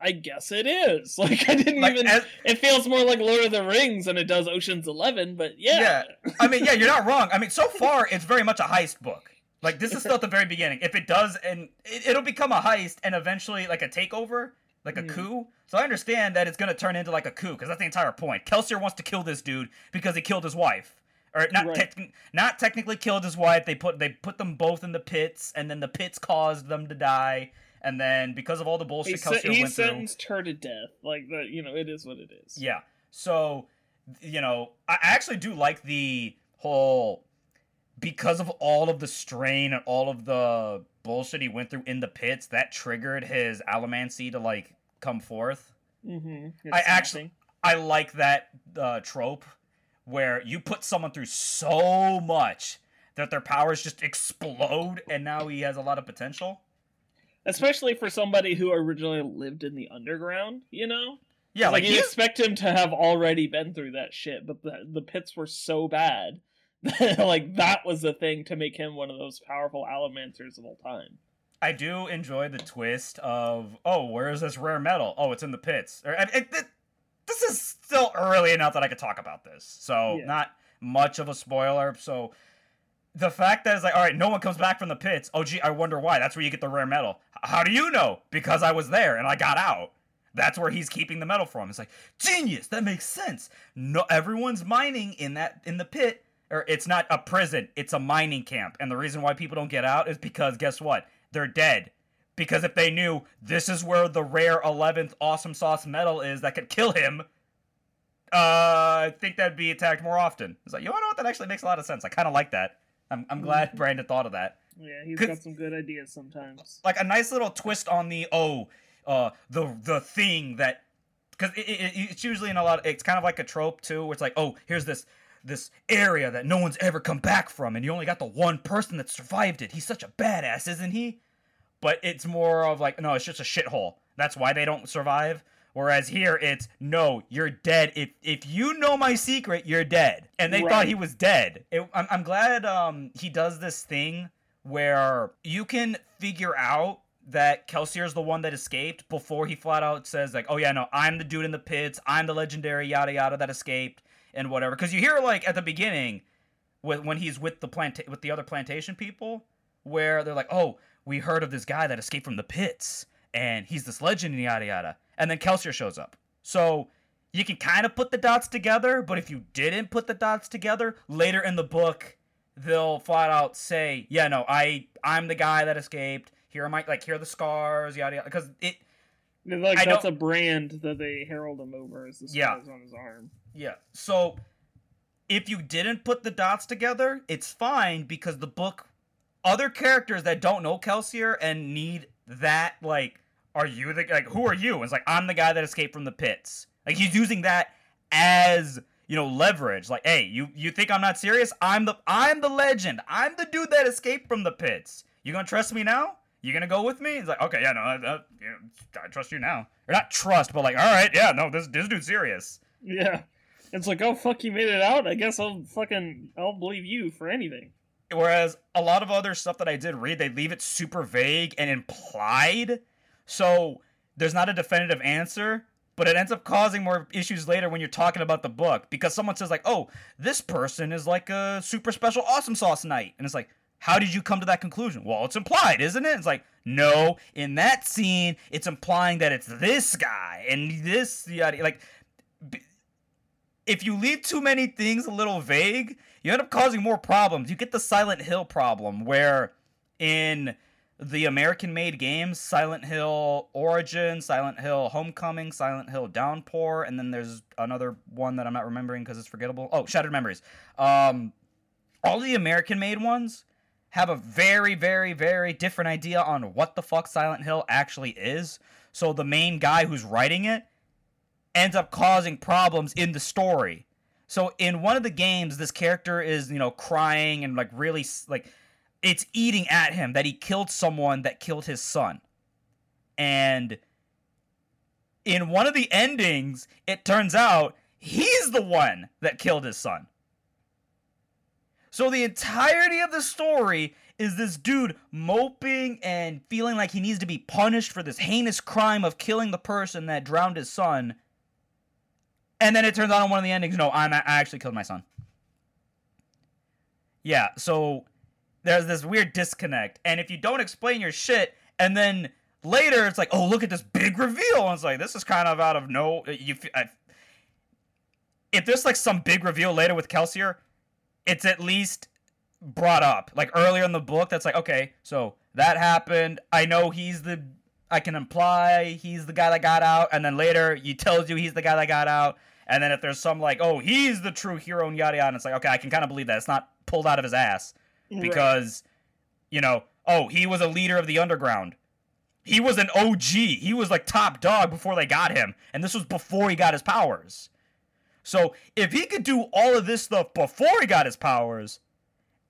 "I guess it is." Like I didn't like, even. as- it feels more like Lord of the Rings than it does Ocean's Eleven, but yeah. Yeah, I mean, yeah, you're not wrong. I mean, so far it's very much a heist book. Like this is still at the very beginning. If it does, and it, it'll become a heist, and eventually like a takeover, like a Hmm. coup. So I understand that it's gonna turn into like a coup because that's the entire point. Kelsier wants to kill this dude because he killed his wife, or not Right. tec- not technically killed his wife. They put they put them both in the pits, and then the pits caused them to die. And then because of all the He, bullshit se- Kelsier he went through, sentenced her to death. Like the, you know, it is what it is. yeah. So, you know, I actually do like the whole because of all of the strain and all of the bullshit he went through in the pits, that triggered his allomancy to like come forth. Mm-hmm. I actually- I like that uh, trope where you put someone through so much that their powers just explode and now he has a lot of potential. especially for somebody who originally lived in the underground. You know, Yeah, like, like, you expect him to have already been through that shit, but the the pits were so bad. like that was the thing to make him one of those powerful allomancers of all time. I do enjoy the twist of, oh, where is this rare metal? Oh, it's in the pits. Or, it, it- this is still early enough that I could talk about this, so Yeah. not much of a spoiler. So the fact that it's like, all right, no one comes back from the pits. Oh, gee, I wonder why. That's where you get the rare metal. How do you know? Because I was there and I got out. That's where he's keeping the metal from. It's like genius. That makes sense. No, everyone's mining in that in the pit, or it's not a prison. It's a mining camp, and the reason why people don't get out is because guess what? They're dead. Because if they knew this is where the rare 11th awesome sauce metal is that could kill him, uh, I think that'd be attacked more often. It's like, you know what? That actually makes a lot of sense. I kind of like that. I'm, I'm glad Mhm. Brandon thought of that. Yeah, he's got some good ideas sometimes. Like a nice little twist on the, oh, uh, the the thing that, because it, it, it's usually in a lot, it's kind of like a trope too, where it's like, oh, here's this this area that no one's ever come back from, and you only got the one person that survived it. He's such a badass, isn't he? But it's more of like, no, it's just a shithole. That's why they don't survive. Whereas here, it's no, you're dead. If if you know my secret, you're dead. And they thought he was dead. It, I'm I'm glad um he does this thing where you can figure out that Kelsier's the one that escaped before he flat out says like, "Oh yeah, no, I'm the dude in the pits. I'm the legendary yada yada that escaped and whatever." Because you hear like at the beginning, with when he's with the plant with the other plantation people, where they're like, "Oh, we heard of this guy that escaped from the pits, and he's this legend and yada yada," and then Kelsier shows up. So you can kind of put the dots together, but if you didn't put the dots together later in the book, they'll flat out say, "Yeah, no, I I'm the guy that escaped. Here are my like here are the scars, yada yada." Because it, Like I that's a brand that they herald him over as the Yeah. on his arm. yeah. So if you didn't put the dots together, it's fine because the book other characters that don't know Kelsier and need that like are you the like who are you? And it's like I'm the guy that escaped from the pits. Like he's using that as you know leverage. Like hey, you you think I'm not serious? I'm the I'm the legend. I'm the dude that escaped from the pits. You gonna trust me now? You gonna go with me? It's like okay, yeah, no, uh, uh, I, I, I trust you now. Or not trust, but like all right, yeah, no, this this dude's serious. Yeah. It's like, oh fuck, you made it out. I guess I'll fucking I'll believe you for anything. Whereas a lot of other stuff that I did read, they leave it super vague and implied. So there's not a definitive answer, but it ends up causing more issues later when you're talking about the book because someone says like, "Oh, this person is like a super special awesome sauce knight," and it's like, how did you come to that conclusion? Well, it's implied, isn't it? It's like, no, in that scene, it's implying that it's this guy and this, yada. like, if you leave too many things a little vague, you end up causing more problems. You get the Silent Hill problem where in the American made games, Silent Hill Origin, Silent Hill Homecoming, Silent Hill Downpour, and then there's another one that I'm not remembering because it's forgettable. Oh, Shattered Memories. Um, all the American made ones have a very, very, very different idea on what the fuck Silent Hill actually is. So the main guy who's writing it ends up causing problems in the story. So in one of the games, this character is, you know, crying and like really like it's eating at him that he killed someone that killed his son. And in one of the endings, it turns out he's the one that killed his son. So the entirety of the story is this dude moping and feeling like he needs to be punished for this heinous crime of killing the person that drowned his son and then it turns out on one of the endings, no, I'm I actually killed my son. Yeah, so there's this weird disconnect, and if you don't explain your shit, and then later it's like, oh, look at this big reveal, and it's like this is kind of out of no. You, I, if there's like some big reveal later with Kelsier, it's at least brought up like earlier in the book. That's like, okay, so that happened. I know he's the I can imply he's the guy that got out, and then later he tells you he's the guy that got out. And then if there's some like, oh, he's the true hero and yada yada, it's like, okay, I can kind of believe that. It's not pulled out of his ass because, right. you know, oh, he was a leader of the underground. He was an OG. He was like top dog before they got him, and this was before he got his powers. So if he could do all of this stuff before he got his powers,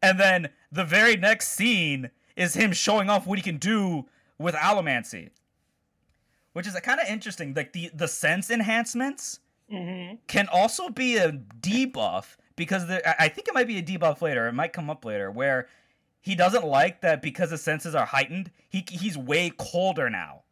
and then the very next scene is him showing off what he can do with allomancy, which is kind of interesting. Like the the sense enhancements mm-hmm. can also be a debuff because there, I think it might be a debuff later. It might come up later where he doesn't like that because his senses are heightened. He he's way colder now.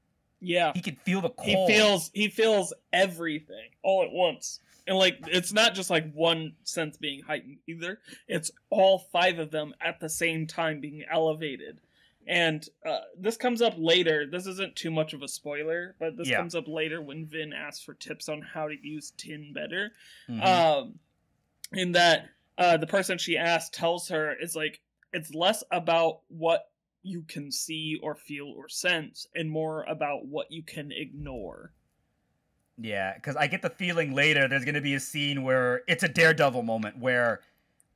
Yeah, he can feel the cold. He feels he feels everything all at once. And like it's not just like one sense being heightened either. It's all five of them at the same time being elevated. And uh, this comes up later. This isn't too much of a spoiler, but this yeah. comes up later when Vin asks for tips on how to use tin better. Mm-hmm. Um, in that uh, the person she asked tells her is like it's less about what you can see or feel or sense, and more about what you can ignore. Yeah, because I get the feeling later there's going to be a scene where it's a Daredevil moment where,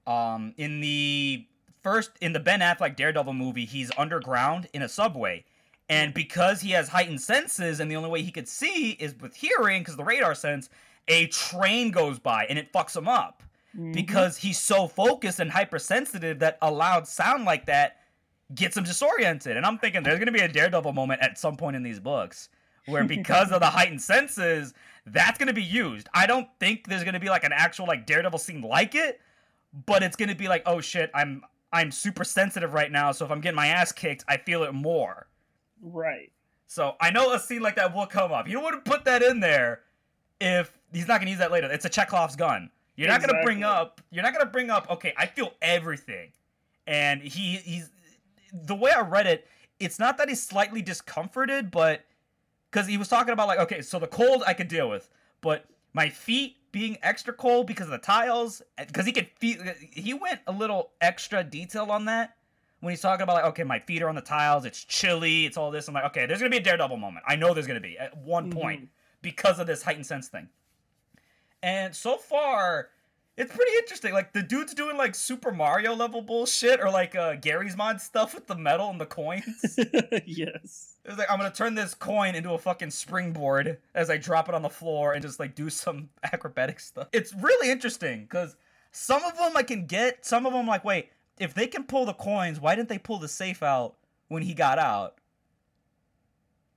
um, in the first in the Ben Affleck Daredevil movie, he's underground in a subway. And because he has heightened senses, and the only way he could see is with hearing, because the radar sense, a train goes by and it fucks him up. Mm-hmm. Because he's so focused and hypersensitive that a loud sound like that gets him disoriented. And I'm thinking there's going to be a Daredevil moment at some point in these books where, because of the heightened senses, that's going to be used. I don't think there's going to be like an actual like Daredevil scene like it, but it's going to be like, oh shit, I'm I'm super sensitive right now, so if I'm getting my ass kicked, I feel it more. Right. So I know a scene like that will come up. You wouldn't put that in there if he's not gonna use that later. It's a Chekhov's gun. You're not gonna bring up. You're not gonna bring up. Okay, I feel everything, and he he's the way I read it. It's not that he's slightly discomforted, but because he was talking about like, okay, so the cold I could deal with, but my feet being extra cold because of the tiles because he could feel he went a little extra detail on that when he's talking about like okay my feet are on the tiles it's chilly it's all this i'm like okay there's gonna be a daredevil moment i know there's gonna be at one mm-hmm. point because of this heightened sense thing and so far it's pretty interesting. Like the dude's doing like Super Mario level bullshit or like uh, Garry's Mod stuff with the metal and the coins. yes. It's like I'm gonna turn this coin into a fucking springboard as I drop it on the floor and just like do some acrobatic stuff. It's really interesting because some of them I can get, some of them like wait, if they can pull the coins, why didn't they pull the safe out when he got out?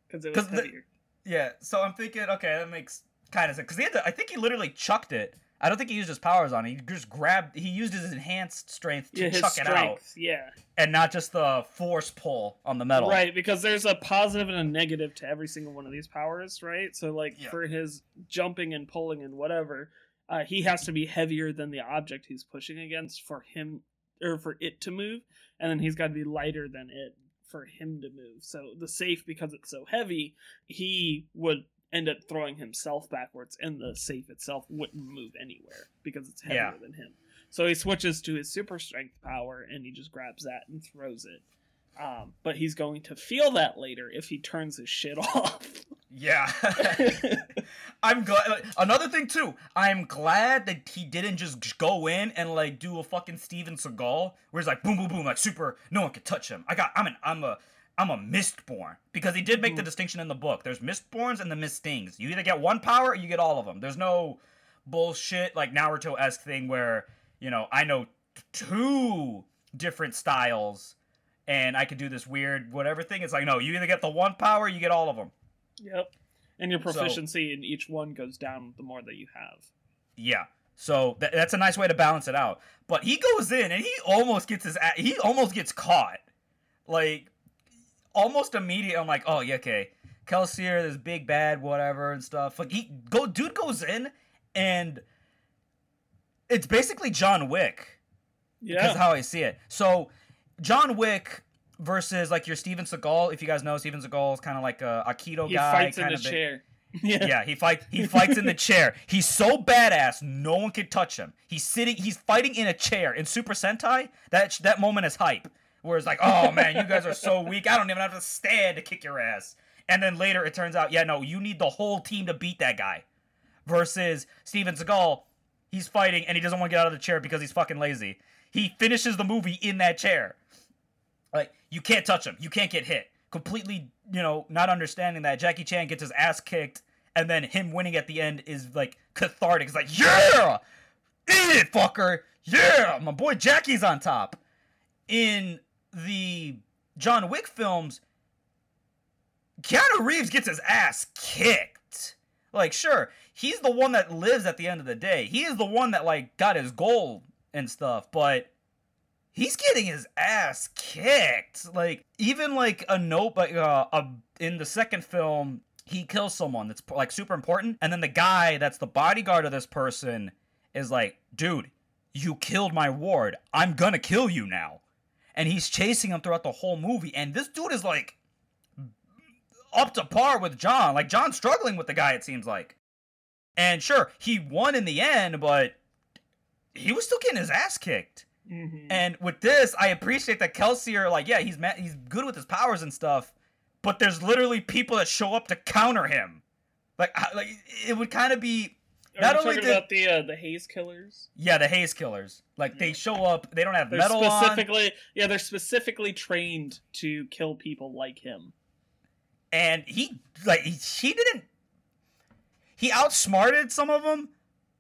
Because it was 'Cause the- heavier. Yeah, so I'm thinking, okay, that makes kind of sense because he had to. I think he literally chucked it. I don't think he used his powers on it. He just grabbed. He used his enhanced strength to yeah, chuck it out. Yeah. and not just the force pull on the metal. Right, because there's a positive and a negative to every single one of these powers, right? So, like, Yeah. for his jumping and pulling and whatever, uh, he has to be heavier than the object he's pushing against for him or for it to move, and then he's got to be lighter than it for him to move. So, the safe, because it's so heavy, he would end up throwing himself backwards, and the safe itself wouldn't move anywhere because it's heavier Yeah. than him. So he switches to his super strength power and he just grabs that and throws it. Um, but he's going to feel that later if he turns his shit off. Yeah. I'm glad. Another thing too. I'm glad that he didn't just go in and like do a fucking Steven Seagal, where he's like boom, boom, boom, like super. No one can touch him. I got. I'm an. I'm a. I'm a Mistborn because he did make the Mhm. distinction in the book. There's Mistborns and the Mistings. You either get one power or you get all of them. There's no bullshit like Naruto esque thing where you know I know two different styles and I could do this weird whatever thing. It's like no, you either get the one power, or you get all of them. yep. And your So- proficiency in each one goes down the more that you have. Yeah. So th- that's a nice way to balance it out. But he goes in and he almost gets his a- he almost gets caught. Like almost immediately I'm like, "Oh, yeah, okay. Kelsier, this big bad whatever and stuff." Like he go dude goes in and it's basically John Wick. That's Yeah. how I see it. So John Wick versus like your Steven Seagal, if you guys know Steven Seagal is kind of like a Aikido He guy fights in the big- chair. yeah. yeah, he fights. He fights in the chair. He's so badass, no one can touch him. He's sitting. He's fighting in a chair in Super Sentai. That that moment is hype. Where it's like, oh man, you guys are so weak. I don't even have to stand to kick your ass. And then later it turns out, yeah, no, you need the whole team to beat that guy. Versus Steven Seagal, he's fighting and he doesn't want to get out of the chair because he's fucking lazy. He finishes the movie in that chair. Like you can't touch him. You can't get hit. Completely, you know, not understanding that Jackie Chan gets his ass kicked, and then him winning at the end is like cathartic. It's like, yeah, eat it, fucker. Yeah, my boy Jackie's on top. In the John Wick films, Keanu Reeves gets his ass kicked. Like, sure, he's the one that lives at the end of the day. He is the one that like got his goal and stuff, but he's getting his ass kicked. Like even like a note, like uh, a, in the second film, he kills someone that's like super important, and then the guy that's the bodyguard of this person is like, "Dude, you killed my ward. I'm gonna kill you now." And he's chasing him throughout the whole movie, and this dude is like up to par with John. Like John's struggling with the guy, it seems like. And sure, he won in the end, but he was still getting his ass kicked. Mhm. And with this, I appreciate that Kelsier like, yeah, he's ma- he's good with his powers and stuff, but there's literally people that show up to counter him. Like, like it would kind of be, not only did- about the uh, the haze killers? yeah, the haze killers. Like they show up, they don't have They're metal on, yeah, they're specifically trained to kill people like him. and he like he, he didn't. He outsmarted some of them,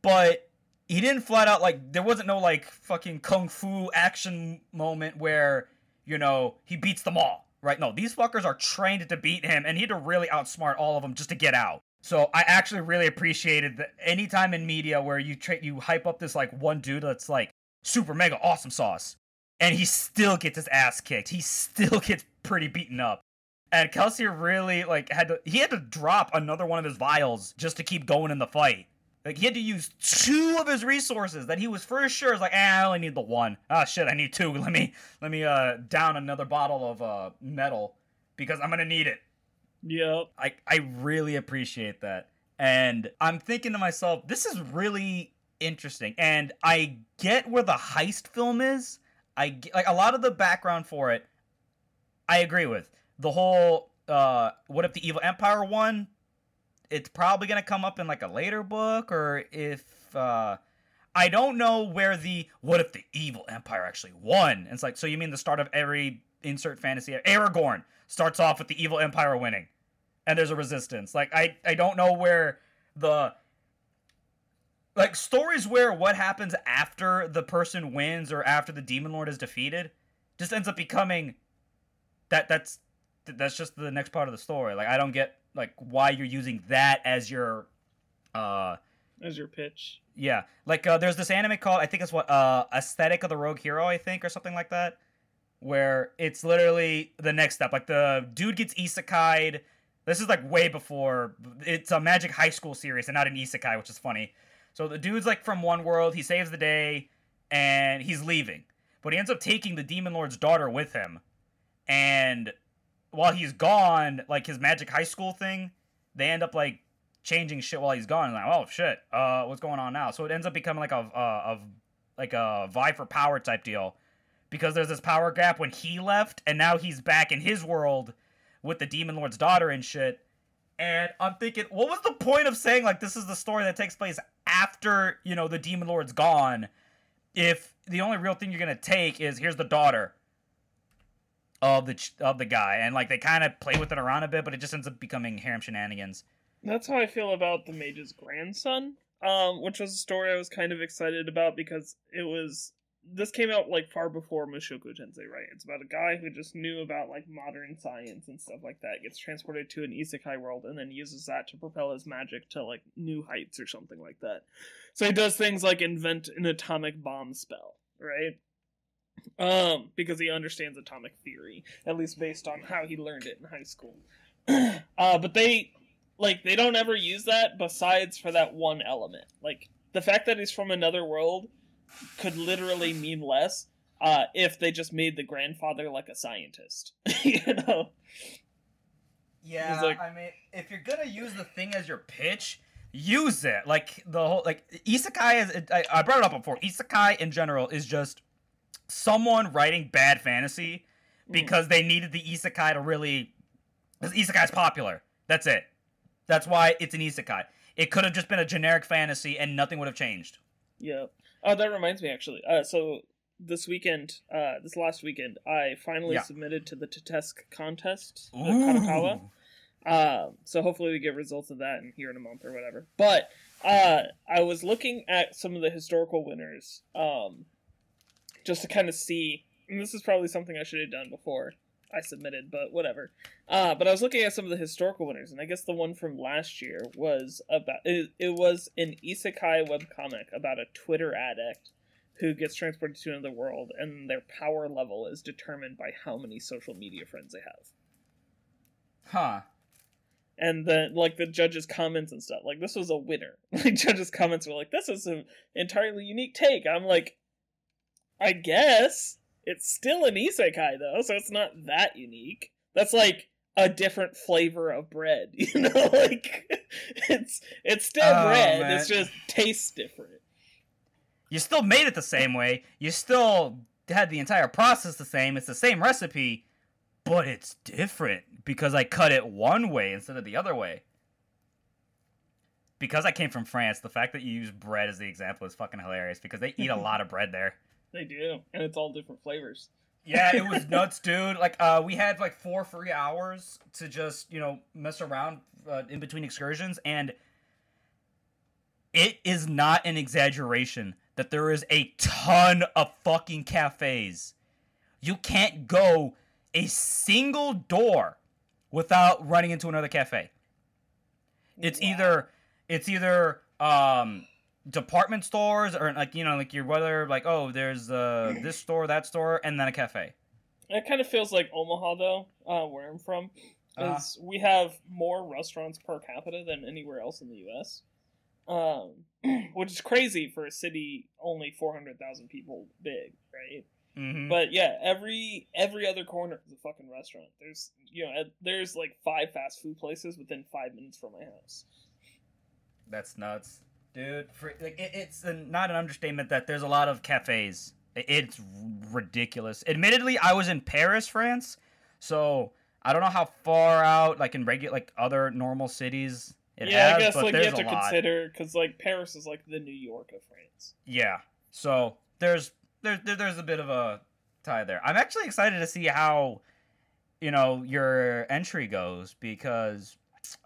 but he didn't flat out like there wasn't no like fucking kung fu action moment where you know he beats them all. Right? No, these fuckers are trained to beat him, and he had to really outsmart all of them just to get out. So I actually really appreciated that anytime in media where you tra- you hype up this like one dude that's like super mega awesome sauce, and he still gets his ass kicked. He still gets pretty beaten up. And Kelsier really like had to he had to drop another one of his vials just to keep going in the fight. Like he had to use two of his resources that he was for sure is like, eh, I only need the one. Ah shit, I need two. Let me let me uh down another bottle of uh metal because I'm gonna need it. Yep. I I really appreciate that. And I'm thinking to myself, this is really interesting. And I get where the heist film is. I get, like a lot of the background for it. I agree with the whole. Uh, what if the evil empire won? It's probably gonna come up in like a later book, or if uh, I don't know where the what if the evil empire actually won? And it's like, so you mean the start of every insert fantasy Aragorn starts off with the evil empire winning and there's a resistance. Like I I don't know where the like stories where what happens after the person wins or after the demon lord is defeated just ends up becoming that that's that's just the next part of the story. Like I don't get like why you're using that as your uh as your pitch. Yeah, like uh, there's this anime called I think it's what uh Aesthetic of the Rogue Hero I think or something like that, where it's literally the next step. Like the dude gets isekai'd. This is like way before it's a Magic High School series and not an isekai, which is funny. So the dude's like from one world, he saves the day, and he's leaving, but he ends up taking the Demon Lord's daughter with him, and while he's gone, like his Magic High School thing, they end up like changing shit while he's gone. Like, oh shit, uh, what's going on now? So it ends up becoming like a, a, a like a vie for power type deal, because there's this power gap when he left, and now he's back in his world with the Demon Lord's daughter and shit. And I'm thinking, what was the point of saying like this is the story that takes place after you know the Demon Lord's gone? If the only real thing you're gonna take is here's the daughter of the ch- of the guy, and like they kind of play with it around a bit, but it just ends up becoming harem shenanigans. That's how I feel about the mage's grandson, um, which was a story I was kind of excited about because it was this came out like far before Mushoku Tensei, right? It's about a guy who just knew about like modern science and stuff like that, gets transported to an isekai world, and then uses that to propel his magic to like new heights or something like that. So he does things like invent an atomic bomb spell, right? Um, because he understands atomic theory, at least based on how he learned it in high school. uh, but they like they don't ever use that besides for that one element. Like the fact that he's from another world could literally mean less uh, if they just made the grandfather like a scientist. you know? Yeah, like, I mean, if you're gonna use the thing as your pitch, use it. Like the whole like isekai is. I, I brought it up before. Isekai in general is just someone writing bad fantasy mm. because mm. they needed the isekai to really. Because isekai is popular. That's it. That's why it's an isekai. It could have just been a generic fantasy and nothing would have changed. Yeah. Oh, that reminds me actually. Uh, so this weekend, uh, this last weekend, I finally yeah. submitted to the Totesque contest, the Kadokawa. Uh, so hopefully we get results of that in here in a month or whatever. But uh, I was looking at some of the historical winners, um, just to kind of see. And this is probably something I should have done before. I submitted, but whatever. Uh, but I was looking at some of the historical winners, and I guess the one from last year was about it, it was an isekai webcomic about a Twitter addict who gets transported to another world, and their power level is determined by how many social media friends they have. Huh. And the like the judges' comments and stuff. Like this was a winner. Like judges' comments were like, "This is an entirely unique take." I'm like, I guess it's still an isekai though, so it's not that unique. That's like a different flavor of bread, you know? like it's it's still oh, bread. Man. It's just tastes different. You still made it the same way. You still had the entire process the same. It's the same recipe, but it's different because I cut it one way instead of the other way. Because I came from France, the fact that you use bread as the example is fucking hilarious because they eat a lot of bread there. They do, and it's all different flavors. yeah, it was nuts, dude. Like, uh, we had like four free hours to just you know mess around uh, in between excursions, and it is not an exaggeration that there is a ton of fucking cafes. You can't go a single door without running into another cafe. It's wow. either it's either um department stores or like you know like your whether like oh there's uh this store that store and then a cafe. It kind of feels like omaha though uh where i'm from uh-huh. is uh, we have more restaurants per capita than anywhere else in the us um which is crazy for a city only 400000 people big right? Mm-hmm. but yeah every every other corner is a fucking restaurant. There's you know there's like five fast food places within five minutes from my house. That's nuts dude. For, like it, it's a, not an understatement that there's a lot of cafes. It, it's ridiculous. Admittedly, I was in Paris, France, so I don't know how far out, like in regular, like other normal cities, It yeah, has, I guess but like you have to consider because like Paris is like the New York of France. Yeah. So there's there, there there's a bit of a tie there. I'm actually excited to see how you know your entry goes because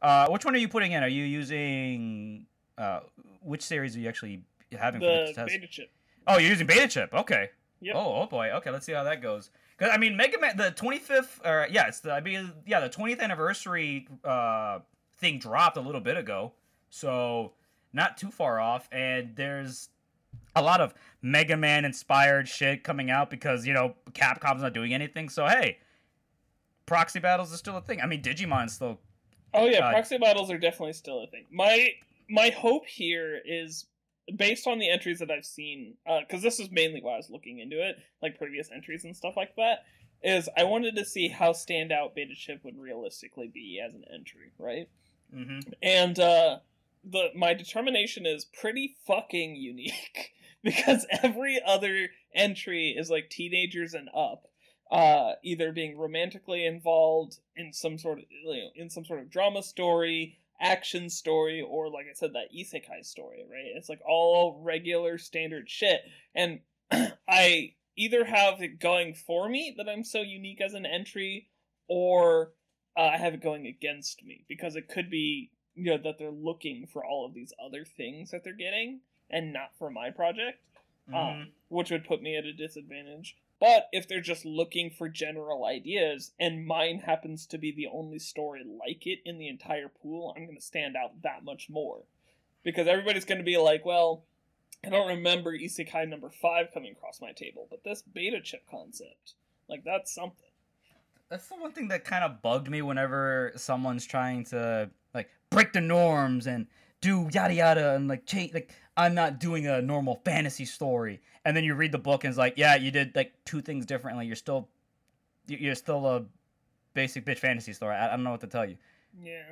uh which one are you putting in? Are you using uh which series are you actually having for The the test? beta chip. Oh, you're using beta chip. Okay. Yep. Oh, oh boy. Okay, let's see how that goes. Cuz I mean Mega Man the 25th or yeah, it's the I mean yeah, the 20th anniversary uh thing dropped a little bit ago. So not too far off and there's a lot of Mega Man inspired shit coming out because, you know, Capcom's not doing anything. So hey, proxy battles is still a thing. I mean, Digimon's still Oh yeah, Uh, proxy battles are definitely still a thing. My my hope here is based on the entries that I've seen, because this is mainly why I was looking into it, like previous entries and stuff like that. Is I wanted to see how standout Beta Chip would realistically be as an entry, right? hmm And uh, the my determination is pretty fucking unique because every other entry is like teenagers and up, uh, either being romantically involved in some sort of you know, in some sort of drama story, action story, or like I said, that isekai story. Right? It's like all regular standard shit, and I either have it going for me that I'm so unique as an entry, or uh, I have it going against me because it could be you know that they're looking for all of these other things that they're getting and not for my project, Mm-hmm. um, which would put me at a disadvantage. But if they're just looking for general ideas and mine happens to be the only story like it in the entire pool, I'm going to stand out that much more. Because everybody's going to be like, well, I don't remember Isekai number 5 coming across my table, but this beta chip concept, like, that's something. That's the one thing that kind of bugged me whenever someone's trying to like break the norms and do yada yada and like change like I'm not doing a normal fantasy story. And then you read the book and it's like, yeah, you did like two things differently. You're still you- you're still a basic bitch fantasy story. I, I don't know what to tell you. Yeah.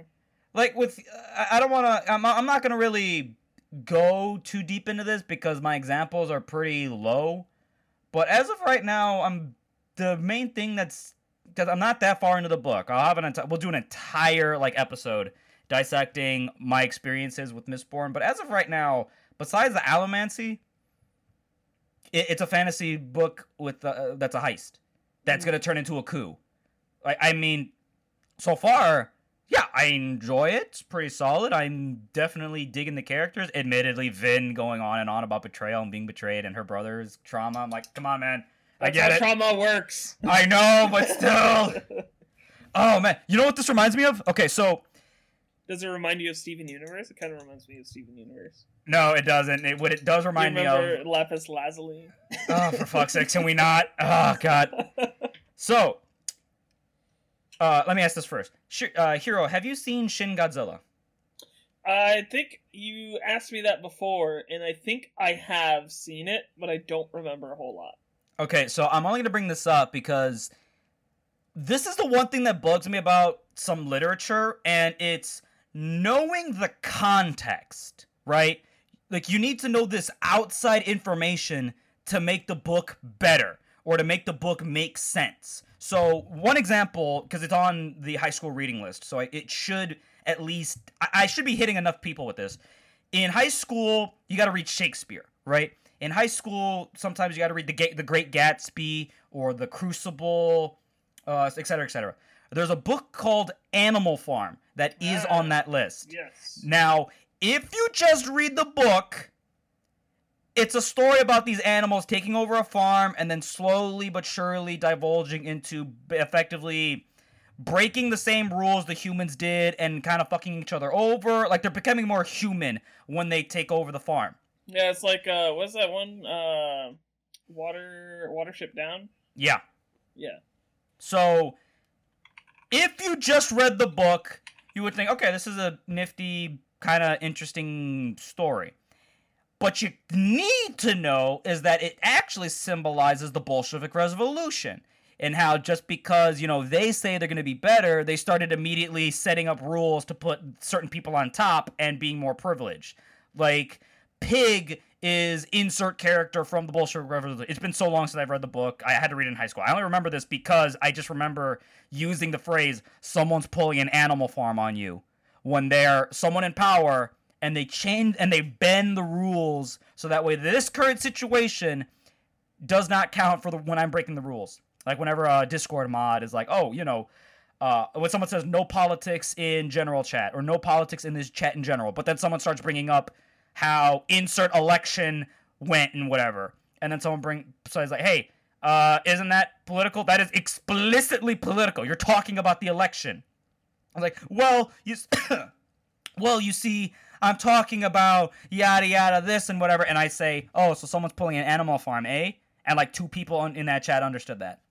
Like with I, I don't want to I'm I'm not going to really go too deep into this because my examples are pretty low. But as of right now, I'm the main thing that's because I'm not that far into the book. I'll have an enti- we'll do an entire like episode dissecting my experiences with Mistborn. But as of right now, besides the Allomancy, it, it's a fantasy book with uh, that's a heist that's Mhm. gonna turn into a coup. I, I mean, so far, yeah, I enjoy it. It's pretty solid. I'm definitely digging the characters. Admittedly, Vin going on and on about betrayal and being betrayed and her brother's trauma. I'm like, come on, man. I That's get it. trauma works. I know, but still. Oh man, you know what this reminds me of? Okay, so Does it remind you of Steven Universe? It kind of reminds me of Steven Universe. no, it doesn't. It what it does remind me of. Lapis Lazuli? Oh, for fuck's sake, can we not? Oh god. So, uh, let me ask this first. Sh- uh, Hero, have you seen Shin Godzilla? I think you asked me that before, and I think I have seen it, but I don't remember a whole lot. Okay, so I'm only going to bring this up because this is the one thing that bugs me about some literature, and it's knowing the context, right? Like, you need to know this outside information to make the book better or to make the book make sense. So, one example, because it's on the high school reading list, so it should at least, I, should be hitting enough people with this. In high school, you got to read Shakespeare, right? In high school, sometimes you got to read the the Great Gatsby or the Crucible, uh, et cetera, et cetera. There's a book called Animal Farm that is on that list. Yes. Now, if you just read the book, it's a story about these animals taking over a farm and then slowly but surely divulging into effectively breaking the same rules the humans did and kind of fucking each other over. Like they're becoming more human when they take over the farm. Yeah, it's like uh, what's that one? Uh, water Watership Down. Yeah. Yeah. So, if you just read the book, you would think, okay, this is a nifty, kind of interesting story. But you need to know is that it actually symbolizes the Bolshevik Revolution. And how just because, you know, they say they're going to be better, they started immediately setting up rules to put certain people on top and being more privileged. Like, Pig is insert character from the Bolshevik Revolution. It's been so long since I've read the book. I had to read it in high school. I only remember this because I just remember using the phrase "someone's pulling an animal farm on you," when they're someone in power and they change and they bend the rules so that way this current situation does not count for the when I'm breaking the rules. Like whenever a Discord mod is like, oh, you know, uh, when someone says no politics in general chat or no politics in this chat in general, but then someone starts bringing up how insert election went and whatever, and then someone bring so it's like, hey, uh, isn't that political? That is explicitly political. You're talking about the election. I'm like, well, you, well, you see, I'm talking about yada yada this and whatever, and I say, oh, so someone's pulling an animal farm, eh? And like two people in that chat understood that,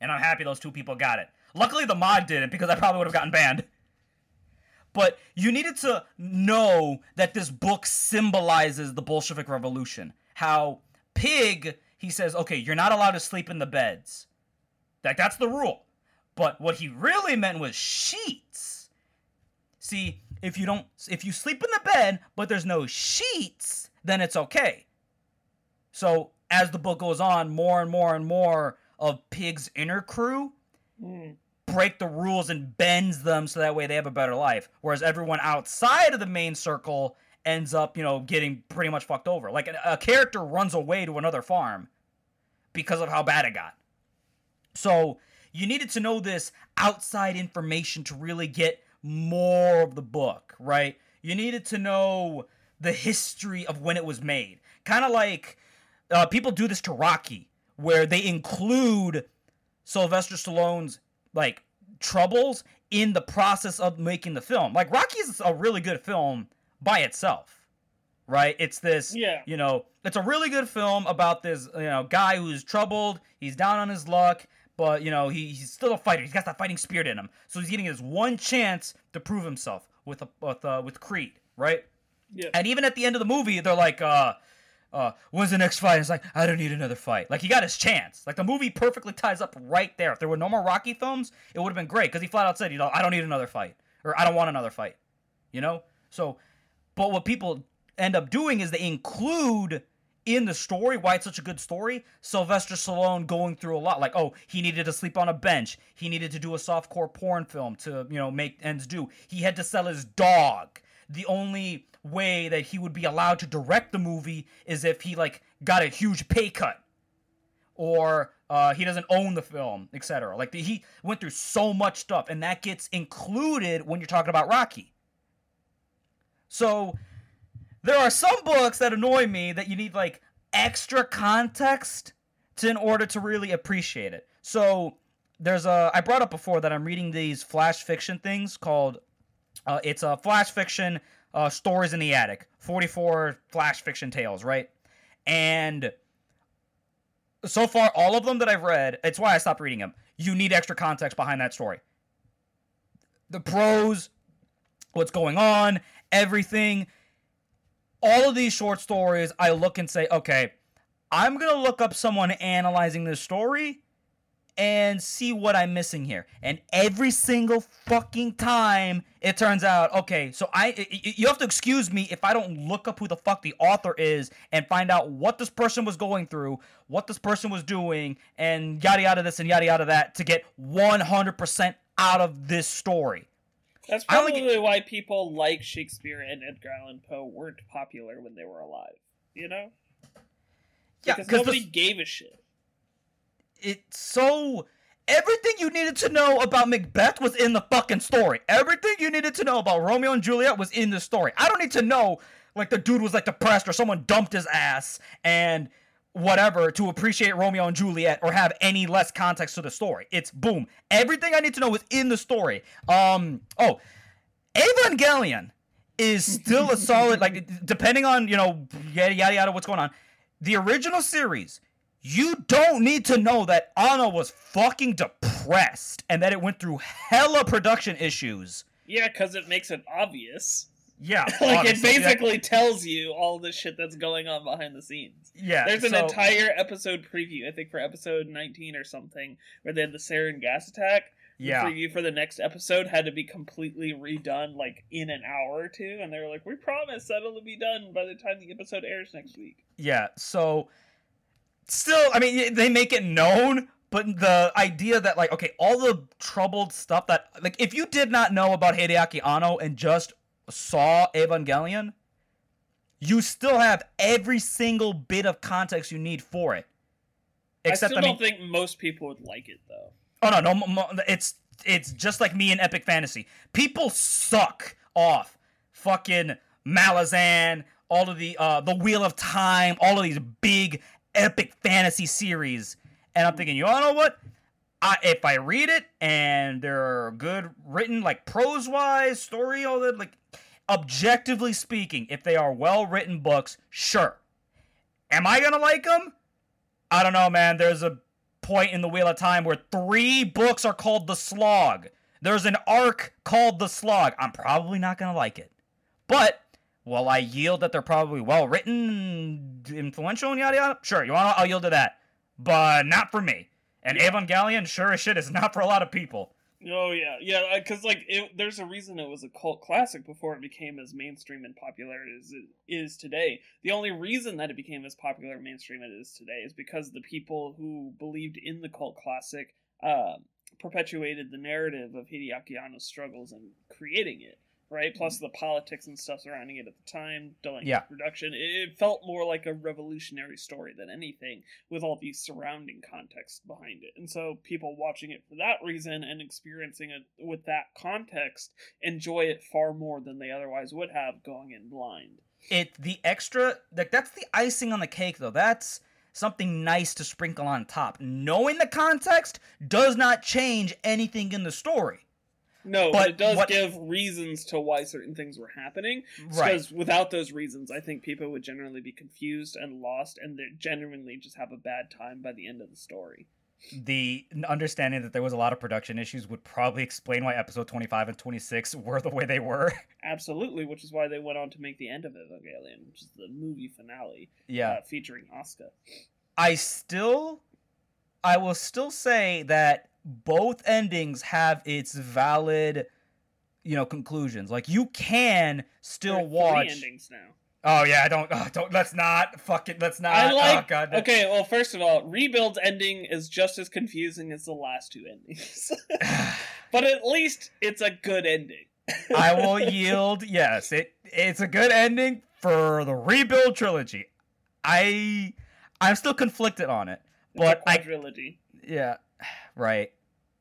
and I'm happy those two people got it. Luckily, the mod didn't because I probably would have gotten banned. But you needed to know that this book symbolizes the Bolshevik Revolution. How Pig, he says, okay, you're not allowed to sleep in the beds. Like that's the rule. But what he really meant was sheets. See, if you don't if you sleep in the bed but there's no sheets, then it's okay. So as the book goes on, more and more and more of Pig's inner crew mm. Break the rules and bends them so that way they have a better life. Whereas everyone outside of the main circle ends up, you know, getting pretty much fucked over. Like a, character runs away to another farm because of how bad it got. So you needed to know this outside information to really get more of the book, right? You needed to know the history of when it was made. Kind of like uh, people do this to Rocky, where they include Sylvester Stallone's like troubles in the process of making the film. Like Rocky is a really good film by itself, right? It's this, yeah. you know, it's a really good film about this, you know, guy who's troubled, he's down on his luck, but you know he, he's still a fighter. He's got that fighting spirit in him. So he's getting his one chance to prove himself with a, with uh, with Creed, right? Yeah. And even at the end of the movie, they're like, uh, uh, when's the next fight? it's like, I don't need another fight. Like he got his chance. Like the movie perfectly ties up right there. If there were no more Rocky films, it would have been great because he flat out said, you know, I don't need another fight or I don't want another fight. You know. So, but what people end up doing is they include in the story, why it's such a good story, Sylvester Stallone going through a lot. Like, oh, he needed to sleep on a bench. He needed to do a softcore porn film to, you know, make ends do. He had to sell his dog. The only way that he would be allowed to direct the movie is if he like got a huge pay cut, or uh, he doesn't own the film, etc. Like the, he went through so much stuff, and that gets included when you're talking about Rocky. So there are some books that annoy me that you need like extra context to in order to really appreciate it. So there's a I brought up before that I'm reading these flash fiction things called uh, it's a flash fiction uh, stories in the attic. 44 flash fiction tales right? And so far all of them that i've read it's why i stopped reading them you need extra context behind that story. The prose, what's going on everything. All of these short stories, I look and say, okay, I'm going to look up someone analyzing this story and see what I'm missing here. And every single fucking time it turns out, okay, so I you have to excuse me if I don't look up who the fuck the author is and find out what this person was going through, what this person was doing, and yada yada this and yada yada that to get 100% out of this story. That's probably get... why people like Shakespeare and Edgar Allan Poe weren't popular when they were alive. You know? Yeah, because nobody the... gave a shit. It's so everything you needed to know about Macbeth was in the fucking story. Everything you needed to know about Romeo and Juliet was in the story. I don't need to know like the dude was like depressed or someone dumped his ass and whatever to appreciate Romeo and Juliet or have any less context to the story. It's boom. Everything I need to know is in the story. Um oh, Evangelion is still a solid like depending on, you know, yada yada yada what's going on. The original series, you don't need to know that Anno was fucking depressed and that it went through hella production issues. Yeah, cuz it makes it obvious. Yeah, like it basically yeah. tells you all the shit that's going on behind the scenes. Yeah, there's an so, entire episode preview, I think, for episode 19 or something, where they had the sarin gas attack. Yeah, the preview for the next episode had to be completely redone, like in an hour or two, and they were like, "We promise that it'll be done by the time the episode airs next week." Yeah, so still, I mean, they make it known, but the idea that like okay, all the troubled stuff that like if you did not know about Hideaki Anno and just saw Evangelion, you still have every single bit of context you need for it. Except, I still I mean, don't think most people would like it though. Oh no, no, it's it's just like me in epic fantasy. People suck off fucking Malazan, all of the uh the Wheel of Time, all of these big epic fantasy series, and I'm thinking, you all know what? I, if I read it and they're good written, like prose wise, story, all that, like objectively speaking, if they are well written books, sure. Am I gonna like them? I don't know, man. There's a point in the Wheel of Time where three books are called The Slog. There's an arc called The Slog. I'm probably not gonna like it. But will I yield that they're probably well written, influential, and yada yada? Sure, you want? I'll yield to that, but not for me. And yeah. Evangelion, sure as shit, is not for a lot of people. Oh yeah, yeah. Because like, it, there's a reason it was a cult classic before it became as mainstream and popular as it is today. The only reason that it became as popular and mainstream as it is today is because the people who believed in the cult classic uh, perpetuated the narrative of Hideaki Anno's struggles in creating it right? Plus mm-hmm. the politics and stuff surrounding it at the time, delaying yeah. production. It felt more like a revolutionary story than anything, with all the surrounding context behind it. And so people watching it for that reason and experiencing it with that context enjoy it far more than they otherwise would have going in blind. It the extra like that's the icing on the cake though. That's something nice to sprinkle on top. Knowing the context does not change anything in the story. No, but, but it does what, give reasons to why certain things were happening. Right. Because without those reasons, I think people would generally be confused and lost, and they genuinely just have a bad time by the end of the story. The understanding that there was a lot of production issues would probably explain why episode 25 and 26 were the way they were. Absolutely, which is why they went on to make the end of Evangelion, which is the movie finale. Yeah. Uh, featuring Asuka. I still. I will still say that both endings have its valid, you know, conclusions. Like you can still watch. endings now. Oh yeah, i don't uh, don't let's not fuck it. Let's not. I oh, like. Oh, God, okay, well, first of all, Rebuild's ending is just as confusing as the last two endings, but at least it's a good ending. I will yield. Yes, it it's a good ending for the Rebuild trilogy. I I'm still conflicted on it, but I trilogy. Yeah, right.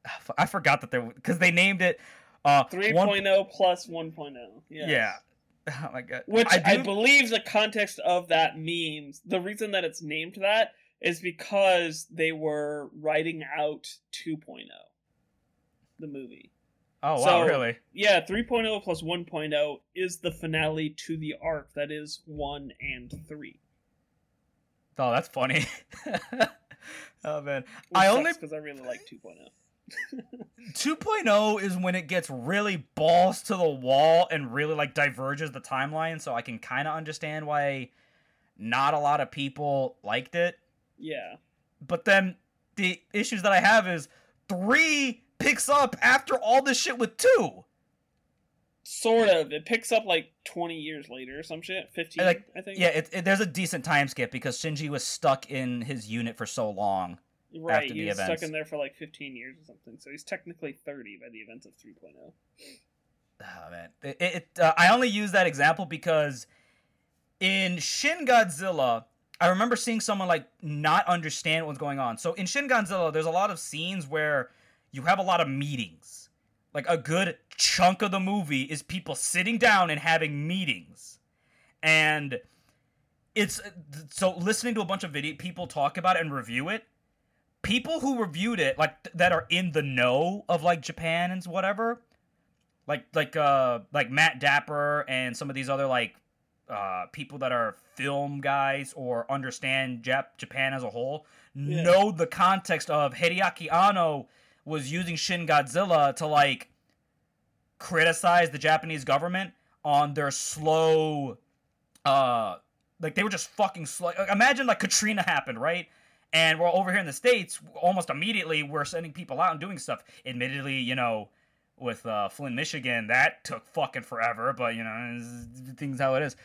I forgot that there because they named it uh 3.0 one, plus 1.0. Yes. Yeah. Oh my god. Which I, I, believe the context of that means the reason that it's named that is because they were writing out 2.0 the movie. Oh wow, so, really? Yeah, 3.0 plus 1.0 is the finale to the arc that is 1 and 3. Oh, that's funny. oh man. Which I only because I really like 2.0. 2.0 is when it gets really balls to the wall and really like diverges the timeline so i can kind of understand why not a lot of people liked it. Yeah. But then the issues that i have is 3 picks up after all this shit with 2 sort of. It picks up like 20 years later or some shit. 15 like, i think. yeah it, it, there's a decent time skip because shinji was stuck in his unit for so long Right, after he was stuck in there for like 15 years or something, so he's technically 30 by the events of 3.0. Oh man, it, it uh, I only use that example because in Shin Godzilla, I remember seeing someone like not understand what's going on. So in Shin Godzilla, there's a lot of scenes where you have a lot of meetings. Like a good chunk of the movie is people sitting down and having meetings, and it's so listening to a bunch of video people talk about it and review it people who reviewed it like that are in the know of like Japan and whatever, like like uh like Matt Dapper and some of these other like uh people that are film guys or understand Jap- Japan as a whole yeah. know the context of Hideaki Anno was using Shin Godzilla to like criticize the Japanese government on their slow uh like they were just fucking slow. Imagine like Katrina happened, right? And we're over here in the states, almost immediately we're sending people out and doing stuff. Admittedly, you know, with uh, Flint, Michigan, that took fucking forever, but you know, things how it is.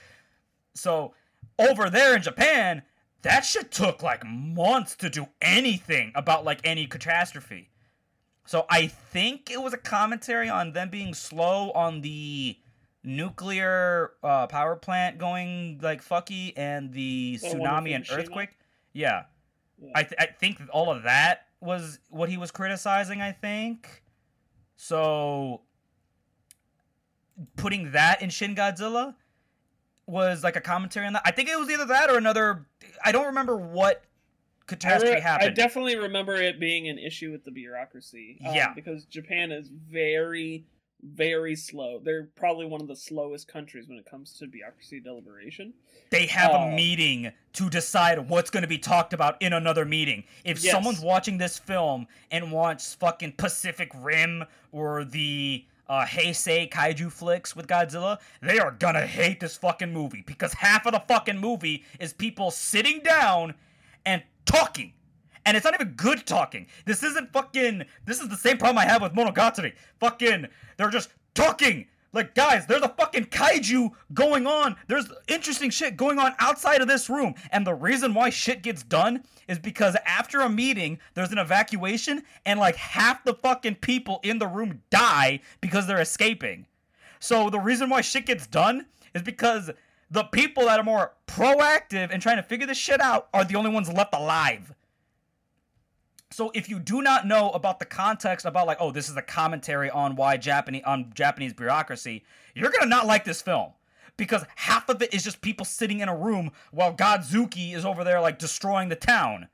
So over there in Japan, that shit took like months to do anything about like any catastrophe. So I think it was a commentary on them being slow on the nuclear uh, power plant going like fucky and the The tsunami and earthquake. Yeah. Yeah. I, th- I think all of that was what he was criticizing, I think. So putting that in Shin Godzilla was like a commentary on that. I think it was either that or another I don't remember what I, catastrophe happened. I definitely remember it being an issue with the bureaucracy. um, Yeah. Because Japan is very, very slow. They're probably one of the slowest countries when it comes to bureaucracy deliberation. They have Uh, a meeting to decide what's going to be talked about in another meeting. If Yes. someone's watching this film and wants fucking Pacific Rim or the uh, Heisei kaiju flicks with Godzilla, they are gonna hate this fucking movie because half of the fucking movie is people sitting down and talking. And it's not even good talking. This isn't fucking. This is the same problem I have with Monogatari. Fucking. They're just talking. Like, guys, there's a fucking kaiju going on. There's interesting shit going on outside of this room. And the reason why shit gets done is because after a meeting, there's an evacuation, and like half the fucking people in the room die because they're escaping. So the reason why shit gets done is because the people that are more proactive and trying to figure this shit out are the only ones left alive. So if you do not know about the context about like, oh, this is a commentary on why Japanese on Japanese bureaucracy, you're gonna not like this film. Because half of it is just people sitting in a room while Godzuki is over there like destroying the town.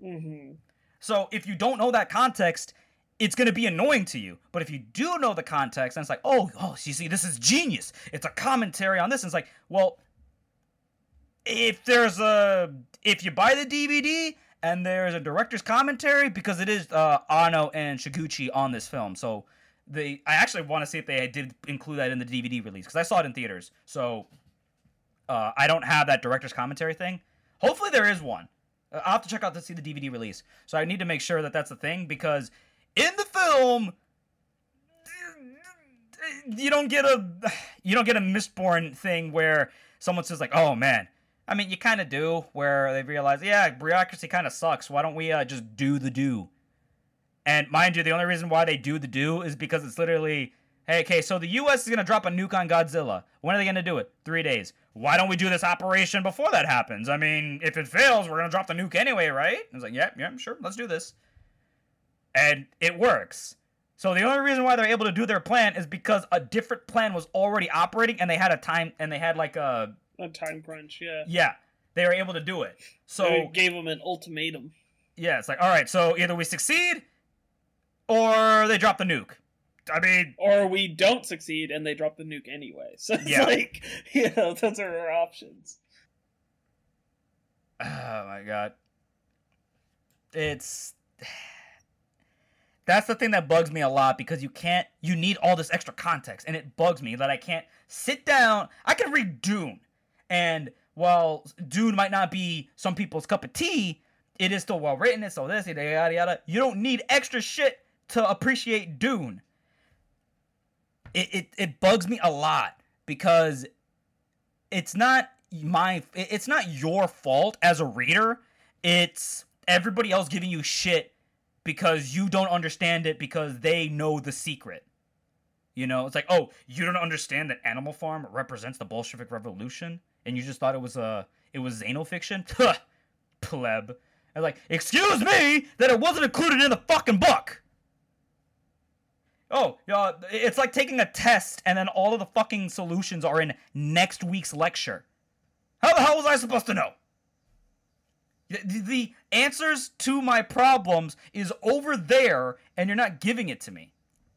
hmm So if you don't know that context, it's going to be annoying to you. But if you do know the context, and it's like, oh, oh, you see, this is genius. It's a commentary on this. And it's like, well, if there's a, if you buy the DVD and there's a director's commentary, because it is uh, Anno and Higuchi on this film, so they, I actually want to see if they did include that in the DVD release because I saw it in theaters. So uh, I don't have that director's commentary thing. Hopefully there is one. Uh, I'll have to check out to see the DVD release. So I need to make sure that that's the thing because in the film, you don't get a you don't get a Mistborn thing where someone says like, "Oh man." I mean, you kind of do, where they realize, yeah, bureaucracy kind of sucks. Why don't we uh, just do the do? And mind you, the only reason why they do the do is because it's literally, hey, okay, so the U.S. is gonna drop a nuke on Godzilla. When are they gonna do it? Three days. Why don't we do this operation before that happens? I mean, if it fails, we're gonna drop the nuke anyway, right? It's like, yeah, yeah, sure, let's do this. And it works. So the only reason why they're able to do their plan is because a different plan was already operating, and they had a time, and they had like a, A time crunch, yeah. yeah, they were able to do it. So they gave them an ultimatum. yeah, it's like, all right, so either we succeed, or they drop the nuke. I mean, Or we don't succeed and they drop the nuke anyway. So it's Yeah. like, you know, those are our options. Oh my god. It's That's the thing that bugs me a lot because you can't you need all this extra context and it bugs me that I can't sit down. I can read Dune and while Dune might not be some people's cup of tea, it is still well written, it's so this, yada yada yada. You don't need extra shit to appreciate Dune. It it, it bugs me a lot because it's not my it's not your fault as a reader it's everybody else giving you shit because you don't understand it because they know the secret you know it's like oh you don't understand that animal farm represents the bolshevik revolution and you just thought it was a it was xenofiction pleb i was like excuse me that it wasn't included in the fucking book Oh, yeah, it's like taking a test and then all of the fucking solutions are in next week's lecture. How the hell was I supposed to know? The, the answers to my problems is over there and you're not giving it to me.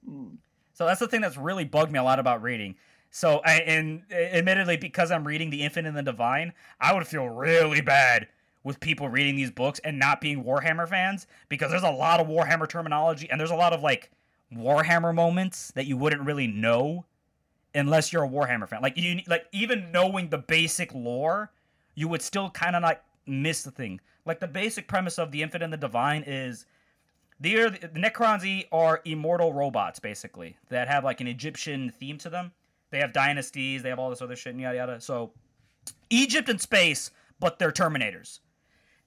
Mm. So that's the thing that's really bugged me a lot about reading. So, I, and uh, admittedly, because I'm reading The Infinite and the Divine, I would feel really bad with people reading these books and not being Warhammer fans because there's a lot of Warhammer terminology and there's a lot of like Warhammer moments that you wouldn't really know unless you're a Warhammer fan. Like you, like even knowing the basic lore, you would still kind of like miss the thing. Like the basic premise of The Infinite and the Divine is the the Necrons are immortal robots, basically, that have like an Egyptian theme to them. They have dynasties, they have all this other shit, and yada yada. So, Egypt and space, but they're Terminators.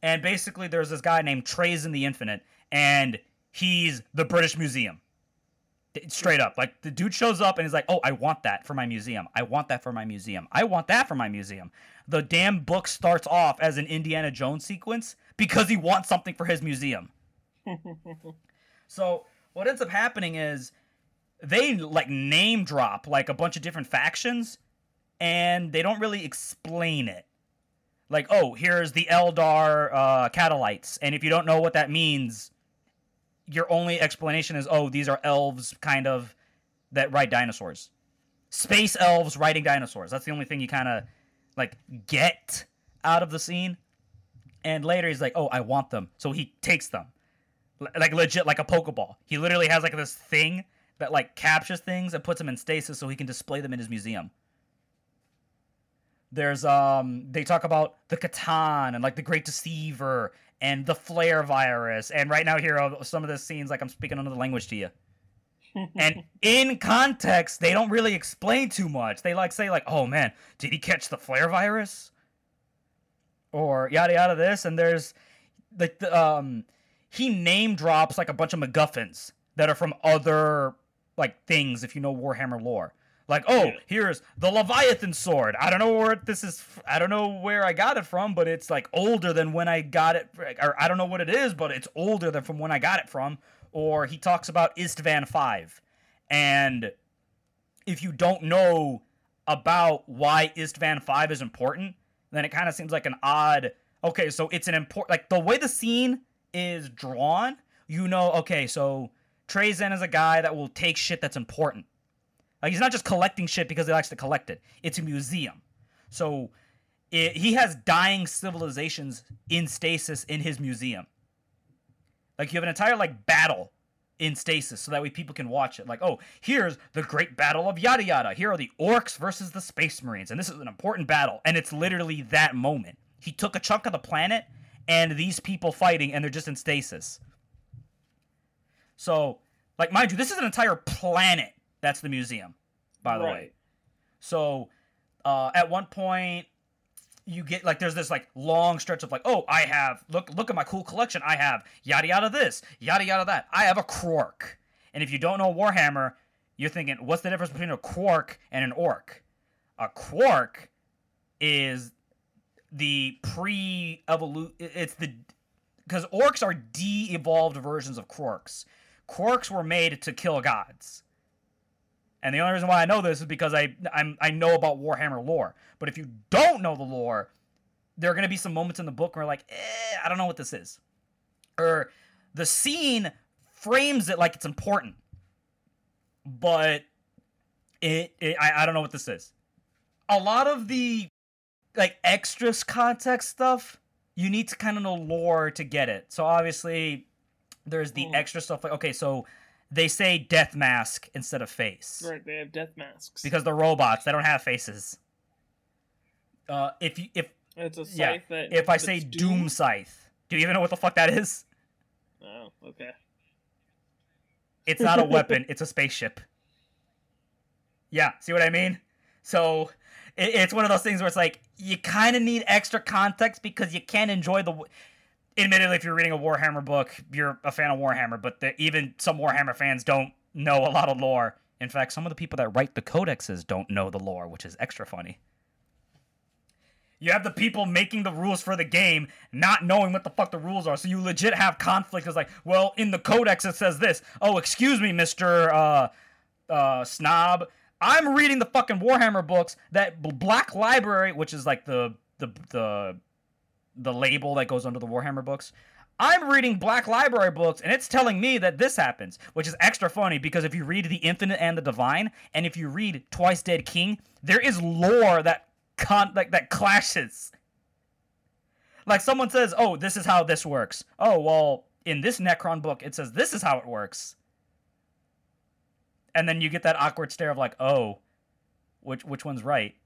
and basically there's this guy named Trazyn the Infinite, and he's the British Museum. Straight up, like the dude shows up and he's like, "Oh, I want that for my museum. I want that for my museum. I want that for my museum." The damn book starts off as an Indiana Jones sequence because he wants something for his museum. so what ends up happening is they like name drop like a bunch of different factions, and they don't really explain it. Like, oh, here's the Eldar uh, Catalytes, and if you don't know what that means, your only explanation is, oh, these are elves, kind of, that ride dinosaurs. Space elves riding dinosaurs. That's the only thing you kind of like get out of the scene. And later he's like, oh, I want them, so he takes them, L- like legit, like a Pokeball. He literally has like this thing that like captures things and puts them in stasis so he can display them in his museum. There's um they talk about the C'tan and like the Great Deceiver and the Flayer virus and right now here are some of the scenes like I'm speaking another language to you. and in context, they don't really explain too much. They like say like, "Oh man, did he catch the Flayer virus?" Or yada yada this and there's like the um he name drops like a bunch of MacGuffins that are from other like things if you know Warhammer lore. Like, oh, yeah. here's the Leviathan sword. I don't know where this is. I don't know where I got it from, but it's like older than when I got it. Or I don't know what it is, but it's older than from when I got it from. Or he talks about Isstvan Five, and if you don't know about why Isstvan Five is important, then it kind of seems like an odd. Okay, so it's an important. Like the way the scene is drawn, you know. Okay, so Trazyn is a guy that will take shit that's important like he's not just collecting shit because he likes to collect it. It's a museum. So it, he has dying civilizations in stasis in his museum. Like you have an entire like battle in stasis so that way people can watch it. Like, oh, here's the great battle of yada yada. Here are the orcs versus the space marines, and this is an important battle. And it's literally that moment. He took a chunk of the planet and these people fighting, and they're just in stasis. So, like, mind you, this is an entire planet that's the museum, by the right. way. So uh, at one point, you get like there's this like long stretch of like, oh, I have look look at my cool collection. I have yada yada this, yada yada that. I have a Krork. And if you don't know Warhammer, you're thinking, what's the difference between a Krork and an orc? A Krork is the pre-evolution. It's the because orcs are de-evolved versions of Krorks. Krorks were made to kill gods. And the only reason why I know this is because I I'm, I know about Warhammer lore. But if you don't know the lore, there are going to be some moments in the book where like, eh, I don't know what this is, or the scene frames it like it's important, but it, it I, I don't know what this is. A lot of the like extras context stuff, you need to kind of know lore to get it. So obviously, there's the mm. extra stuff like okay, so they say death mask instead of face. Right, they have death masks. Because they're robots, they don't have faces. Uh, if you if it's a scythe yeah, if I say doom? doom scythe, do you even know what the fuck that is? Oh, okay. It's not a weapon; it's a spaceship. Yeah, see what I mean? So it, it's one of those things where it's like you kind of need extra context because you can't enjoy the admittedly, if you're reading a Warhammer book, you're a fan of Warhammer, but the, even some Warhammer fans don't know a lot of lore. In fact, some of the people that write the codexes don't know the lore, which is extra funny. You have the people making the rules for the game not knowing what the fuck the rules are, so you legit have conflict. It's like, well, in the codex it says this. Oh, excuse me, Mister uh, uh, Snob. I'm reading the fucking Warhammer books that Black Library, which is like the the the the label that goes under the Warhammer books. I'm reading Black Library books and it's telling me that this happens, which is extra funny because if you read The Infinite and the Divine, and if you read Twice Dead King, there is lore that con like that clashes. Like someone says, "Oh, this is how this works." Oh, well, in this Necron book, it says this is how it works. And then you get that awkward stare of like, "Oh, which which one's right?"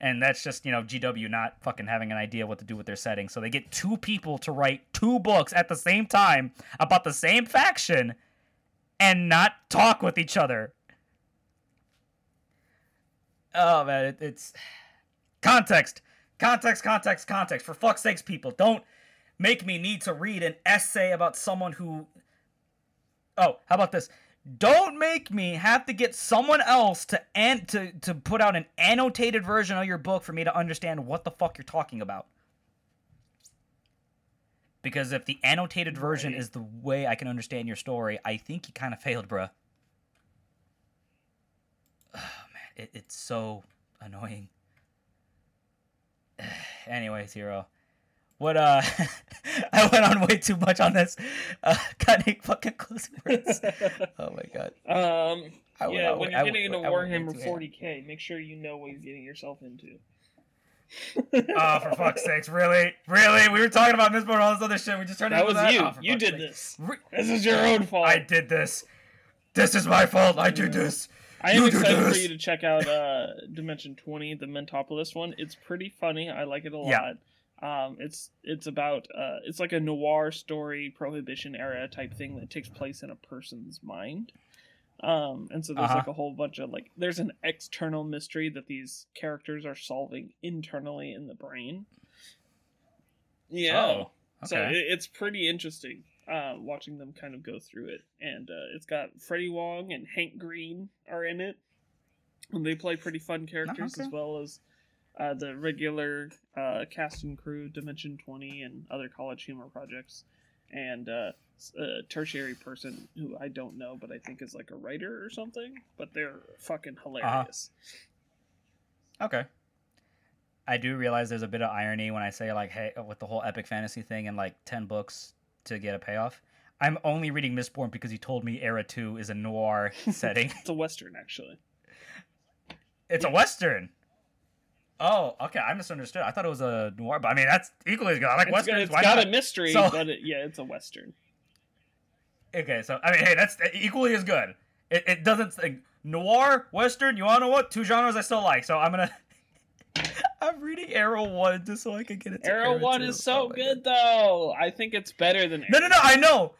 And that's just you know GW not fucking having an idea what to do with their setting. So they get two people to write two books at the same time about the same faction and not talk with each other. Oh man, it, it's context, context, context, context. For fuck's sakes, people, don't make me need to read an essay about someone who. Oh, how about this? Don't make me have to get someone else to an- to to put out an annotated version of your book for me to understand what the fuck you're talking about. Because if the annotated version Right. is the way I can understand your story, I think you kind of failed, bruh. Oh, man, it, it's so annoying. Anyways, hero. What uh I went on way too much on this. Uh any fucking closing words? oh my god. Um, I yeah, on when way- you're I getting into I Warhammer 40k, make sure you know what you're getting yourself into. Oh, for fuck's sakes, really? Really? We were talking about Mistborn and all this other shit. We just turned That into was that? Was you. Oh, you did sake. this. Re- This is your own fault. I did this. This is my fault. I did this. I am You excited for this. you to check out uh, Dimension 20, the Mentopolis one. It's pretty funny. I like it a Yeah. Lot. Um, it's it's about uh, it's like a noir story, Prohibition era type thing that takes place in a person's mind. Um, and so there's Uh-huh. like a whole bunch of like there's an external mystery that these characters are solving internally in the brain. Yeah. Oh, So it, it's pretty interesting uh, watching them kind of go through it. And uh, it's got Freddie Wong and Hank Green are in it. And they play pretty fun characters okay. as well as uh, the regular uh, cast and crew, Dimension 20, and other college humor projects. And uh, a tertiary person who I don't know, but I think is like a writer or something. But they're fucking hilarious. Okay. I do realize there's a bit of irony when I say like, hey, with the whole epic fantasy thing and like ten books to get a payoff. I'm only reading Mistborn because he told me Era Two is a noir setting. It's a western, actually. It's a western. Oh, okay. I misunderstood. I thought it was a noir, but I mean that's equally as good. I like It's westerns. it's Why got not? a mystery, So- but it, yeah, it's a western. Okay, so I mean, hey, that's equally as good. It, it doesn't like, noir, western. You wanna know what? Two genres I still like. So I'm gonna. I'm reading Era One just so I can get it. to Era One 2. is so Oh good though. I think it's better than No, no, no. I know.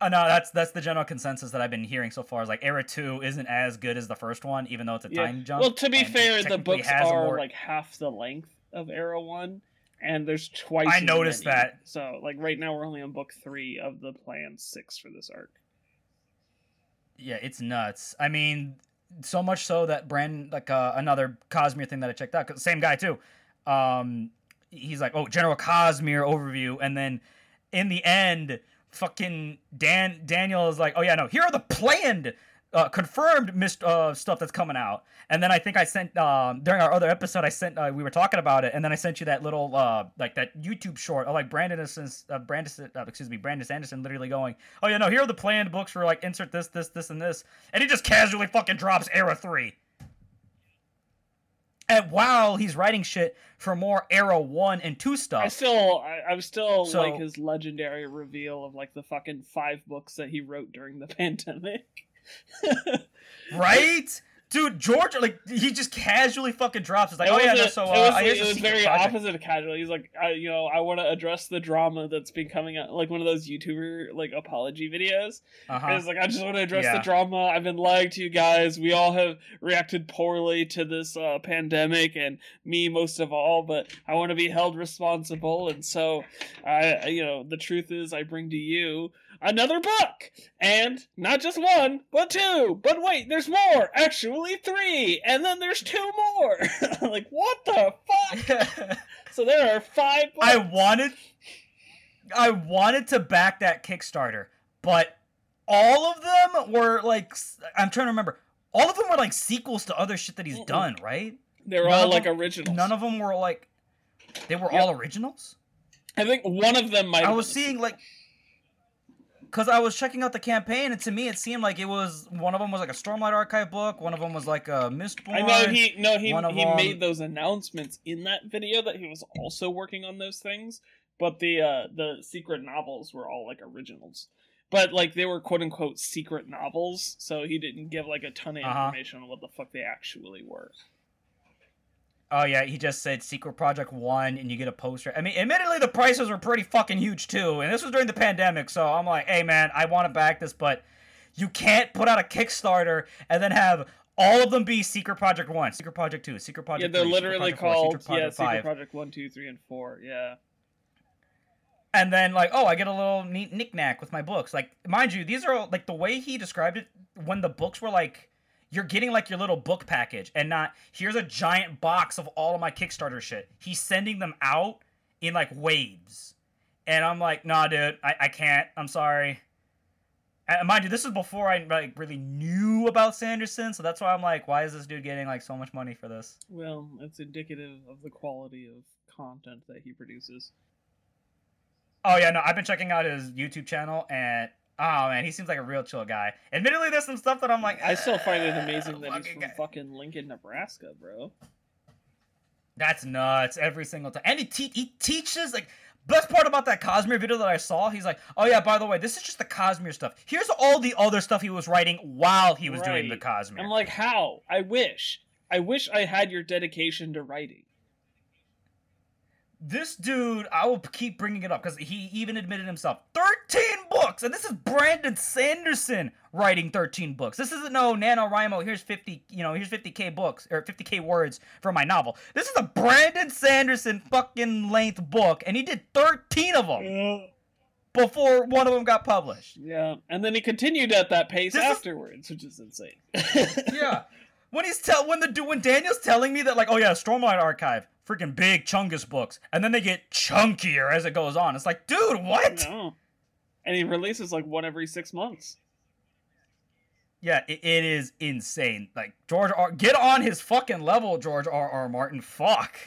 Uh, no, that's that's the general consensus that I've been hearing so far. Is like Era Two isn't as good as the first one, even though it's a Yeah. time jump. Well, to be fair, the books are more- like half the length of Era One, and there's twice. I noticed many. that. So, like right now, we're only on book three of the planned six for this arc. Yeah, it's nuts. I mean, so much so that Brand like uh, another Cosmere thing that I checked out, 'cause same guy too. Um, he's like, oh, General Cosmere overview, and then in the end, fucking Dan Daniel is like, oh yeah, no, here are the planned. Uh, confirmed mist uh, stuff that's coming out, and then I think I sent um, during our other episode I sent uh, we were talking about it, and then I sent you that little uh, like that YouTube short, of, like Brandon Anderson's, uh, Brandon uh, excuse me Brandon Anderson literally going, oh yeah no here are the planned books for like insert this this this and this, and he just casually fucking drops Era three, and while he's writing shit for more Era one and two stuff. I still, I, I'm still So- like his legendary reveal of like the fucking five books that he wrote during the pandemic. right? Dude, George, like he just casually fucking drops. It's like, It oh yeah, was no, a- so it uh, was, I it was very project. opposite of casual. He's like, I, you know, I want to address the drama that's been coming out, like one of those YouTuber like apology videos. Uh-huh. It's like I just want to address Yeah. the drama. I've been lying to you guys. We all have reacted poorly to this uh, pandemic, and me most of all. But I want to be held responsible, and so I- you know, the truth is, I bring to you another book, and not just one, but two. But wait, there's more. Actually, three, and then there's two more. like what the fuck? So there are five. Books. I wanted I wanted to back that Kickstarter, but all of them were like I'm trying to remember. All of them were like sequels to other shit that he's Mm-mm. done, right? They're none all like them- originals. None of them were like they were Yep. all originals. I think one of them might. I was seeing like because I was checking out the campaign, and to me, it seemed like it was one of them was like a Stormlight Archive book, one of them was like a Mistborn. I know he no he he them- made those announcements in that video that he was also working on those things, but the uh the secret novels were all like originals. But like they were quote unquote secret novels, so he didn't give like a ton of Uh-huh. information on what the fuck they actually were. Oh yeah, he just said Secret Project One, and you get a poster. I mean, admittedly, the prices were pretty fucking huge too, and this was during the pandemic. So I'm like, hey man, I want to back this, but you can't put out a Kickstarter and then have all of them be Secret Project One, Secret Project Two, Secret Project. yeah, they're three, Secret literally Project four, called Secret Project yeah, Secret Project one, two, three, and four. Yeah. and then like oh i get a little neat knickknack with my books like mind you these are like the way he described it when the books were like you're getting like your little book package and not here's a giant box of all of my kickstarter shit. He's sending them out in like waves. And i'm like nah dude i, I can't. I'm sorry. And mind you this is before i like really knew about sanderson so that's why i'm like why is this dude getting like so much money for this? Well, it's indicative of the quality of content that he produces. Oh yeah, no, I've been checking out his YouTube channel, and oh man, he seems like a real chill guy. Admittedly, there's some stuff that I'm like, I still find it "Ah, amazing that he's from guy." fucking Lincoln, Nebraska, bro. That's nuts every single time, and he te- he teaches like. Best part about that Cosmere video that I saw, he's like, "Oh yeah, by the way, this is just the Cosmere stuff. Here's all the other stuff he was writing while he was doing the Cosmere." I'm like, how? I wish. I wish I had your dedication to writing. this dude, I will keep bringing it up because he even admitted himself 13 books, and this is Brandon Sanderson writing 13 books. This isn't no NaNoWriMo, here's 50, you know, here's 50k books or 50k words for my novel. This is a Brandon Sanderson fucking length book, and he did 13 of them Yeah. before one of them got published. Yeah, and then he continued at that pace This is- afterwards, which is insane. Yeah. When he's tell when the when Daniel's telling me that like oh yeah Stormlight Archive freaking big chungus books and then they get chunkier as it goes on it's like dude what no. And he releases like one every six months. Yeah, it, it is insane. Like George R. Get on his fucking level, George R. R. Martin. Fuck.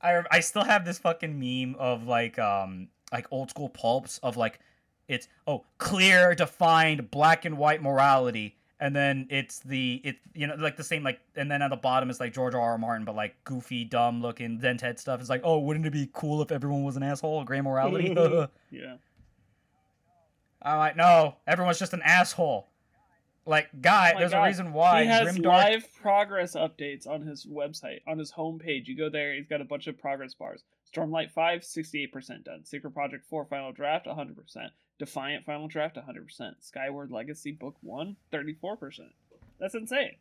I I still have this fucking meme of like um like old school pulps of like it's oh clear defined black and white morality and then it's the it you know like the same like and then at the bottom is like George R. R. Martin but like goofy dumb looking dented stuff. It's like oh wouldn't it be cool if everyone was an asshole? Gray morality. Yeah. I'm like, no, everyone's just an asshole. Like, guy, Oh there's God. a reason why he has Grimdark. live progress updates on his website, on his homepage. You go there, he's got a bunch of progress bars. Stormlight 5, 68% done. Secret Project 4 Final Draft, 100%. Defiant Final Draft, 100%. Skyward Legacy Book 1, 34%. That's insane.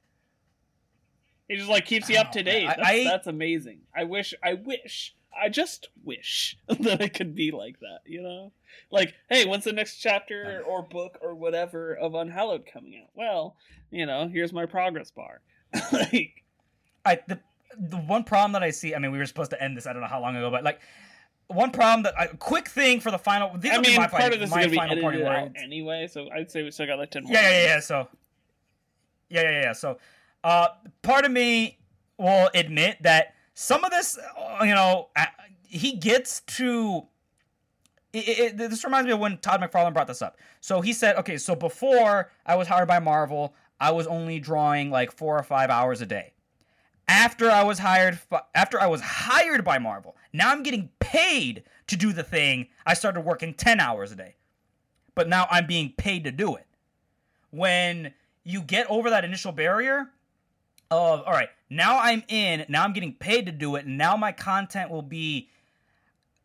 It just like keeps you up oh, to Oh, date. That's, I- that's amazing. I wish, I wish, I just wish that it could be like that, you know? Like, hey, when's the next chapter or book or whatever of Unhallowed coming out? Well, you know, here's my progress bar. like, I the the one problem that I see. I mean, we were supposed to end this. I don't know how long ago, but like one problem that a quick thing for the final. These I mean, my, part of this is gonna be edited out anyway, so I'd say we still got like ten more. Yeah, yeah, yeah, So, yeah, yeah, yeah. So, uh, part of me will admit that some of this, uh, you know, uh, he gets to. It, it- this reminds me of when Todd McFarlane brought this up. So he said, okay, so before I was hired by Marvel, I was only drawing like four or five hours a day. After I was hired, after I was hired by Marvel, now I'm getting paid to do the thing. I started working ten hours a day, but now I'm being paid to do it when you get over that initial barrier of all right now i'm in now i'm getting paid to do it and now my content will be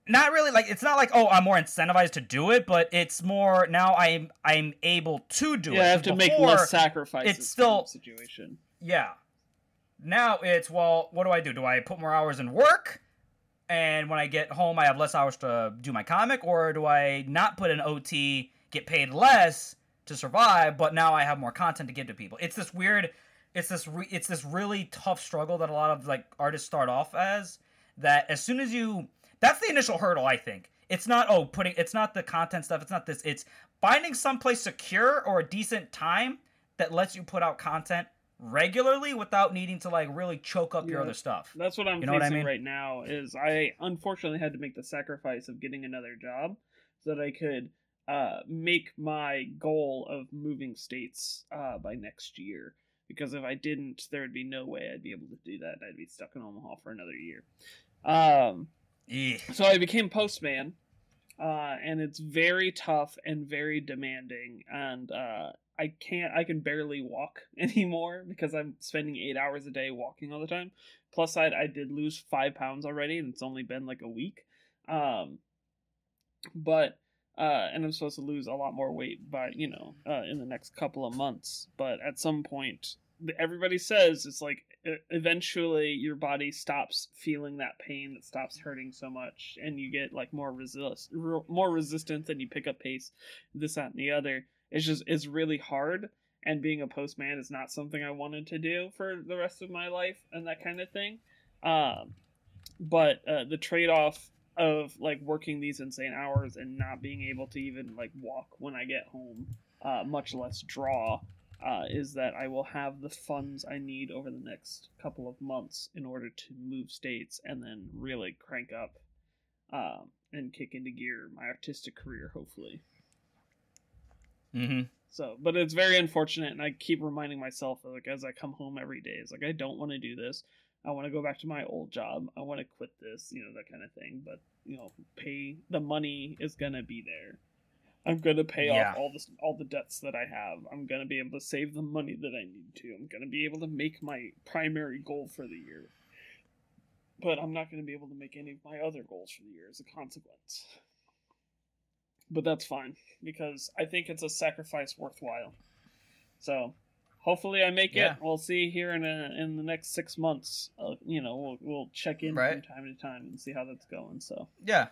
not really like it's not like oh i'm more incentivized to do it but it's more now i'm i'm able to do it Yeah, I have to make less sacrifices. it's still- situation. yeah. Now it's well, what do I do? Do I put more hours in work? And when I get home, I have less hours to do my comic, or do I not put in OT, get paid less to survive, but now I have more content to give to people? It's this weird, it's this re, it's this really tough struggle that a lot of like artists start off as. That as soon as you, that's the initial hurdle. I think it's not oh putting, it's not the content stuff. It's not this. It's finding someplace secure or a decent time that lets you put out content regularly without needing to like really choke up your other stuff. That's what I'm You know what I facing mean? right now. Is I unfortunately had to make the sacrifice of getting another job so that I could uh, make my goal of moving states uh, by next year. Because if I didn't, there would be no way I'd be able to do that. I'd be stuck in Omaha for another year. Um, Yeah. so I became postman, uh, and it's very tough and very demanding. And uh, I can't, I can barely walk anymore because I'm spending eight hours a day walking all the time. Plus, side, I did lose five pounds already, and it's only been like a week. Um, but uh, and I'm supposed to lose a lot more weight by you know uh, in the next couple of months. But at some point, everybody says it's like eventually your body stops feeling that pain that stops hurting so much and you get like more resist more resistant and you pick up pace this that and the other it's just it's really hard and being a postman is not something i wanted to do for the rest of my life and that kind of thing um but uh, the trade-off of like working these insane hours and not being able to even like walk when i get home uh, much less draw uh, is that I will have the funds I need over the next couple of months in order to move states and then really crank up um, and kick into gear my artistic career, hopefully. Mm-hmm. So, but it's very unfortunate, and I keep reminding myself, like as I come home every day, it's like I don't want to do this. I want to go back to my old job. I want to quit this, you know, that kind of thing. But you know, pay the money is gonna be there. I'm gonna pay Yeah. off all this, all the debts that I have. I'm gonna be able to save the money that I need to. I'm gonna be able to make my primary goal for the year. But I'm not gonna be able to make any of my other goals for the year as a consequence. But that's fine because I think it's a sacrifice worthwhile. So, hopefully, I make Yeah. it. We'll see here in a, in the next six months. Uh, you know, we'll we'll check in Right. from time to time and see how that's going. So, Yeah.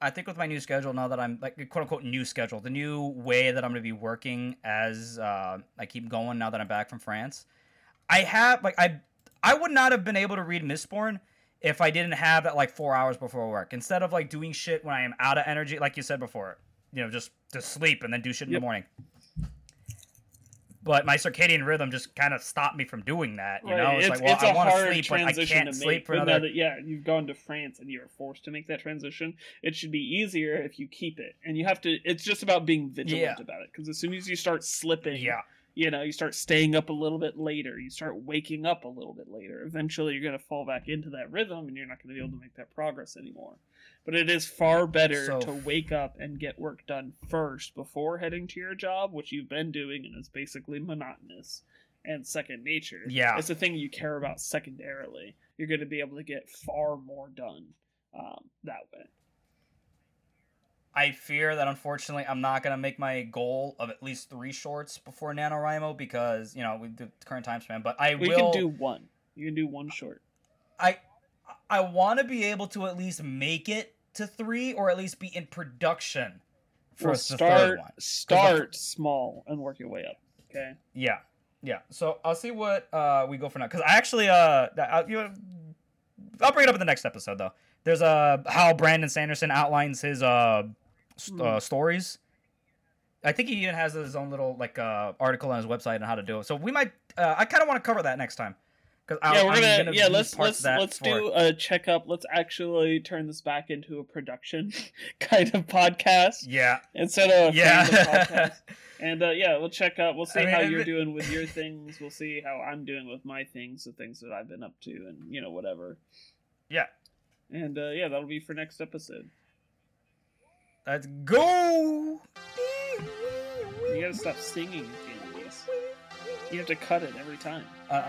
I think with my new schedule now that I'm like quote unquote new schedule, the new way that I'm gonna be working as uh, I keep going now that I'm back from France, I have like I I would not have been able to read Mistborn if I didn't have that like four hours before work. Instead of like doing shit when I am out of energy, like you said before, you know, just to sleep and then do shit in Yep. the morning. But my circadian rhythm just kind of stopped me from doing that. You know, Right, it's, like, well, it's I a want to hard sleep, but I transition can't to sleep for another. that yeah, you've gone to France and you're forced to make that transition, it should be easier if you keep it. And you have to. It's just about being vigilant Yeah. about it because as soon as you start slipping, Yeah. You know, you start staying up a little bit later, you start waking up a little bit later. Eventually, you're going to fall back into that rhythm and you're not going to be able to make that progress anymore. But it is far better So- to wake up and get work done first before heading to your job, which you've been doing and is basically monotonous and second nature. Yeah. It's the thing you care about secondarily. You're going to be able to get far more done um, that way. I fear that unfortunately I'm not gonna make my goal of at least three shorts before NaNoWriMo because you know with the current time span. But I We will. can do one. You can do one short. I I want to be able to at least make it to three or at least be in production for Well, the start third one. start small and work your way up. Okay. Yeah, yeah. So I'll see what uh we go for now because I actually uh I, you know, I'll bring it up in the next episode though. There's uh how Brandon Sanderson outlines his uh, st- uh Hmm. stories. I think he even has his own little like uh article on his website on how to do it. So we might uh, I kind of want to cover that next time because yeah, we're gonna, gonna yeah let's let's let's for- do a checkup. Let's actually turn this back into a production kind of podcast yeah instead of a yeah podcast. And uh, yeah, we'll check out. We'll see I mean, how you're it- doing with your things. We'll see how I'm doing with my things, the things that I've been up to, and you know whatever. yeah. And uh, yeah, that'll be for next episode. Let's go. You gotta stop singing at the end of these. You have to cut it every time. Uh,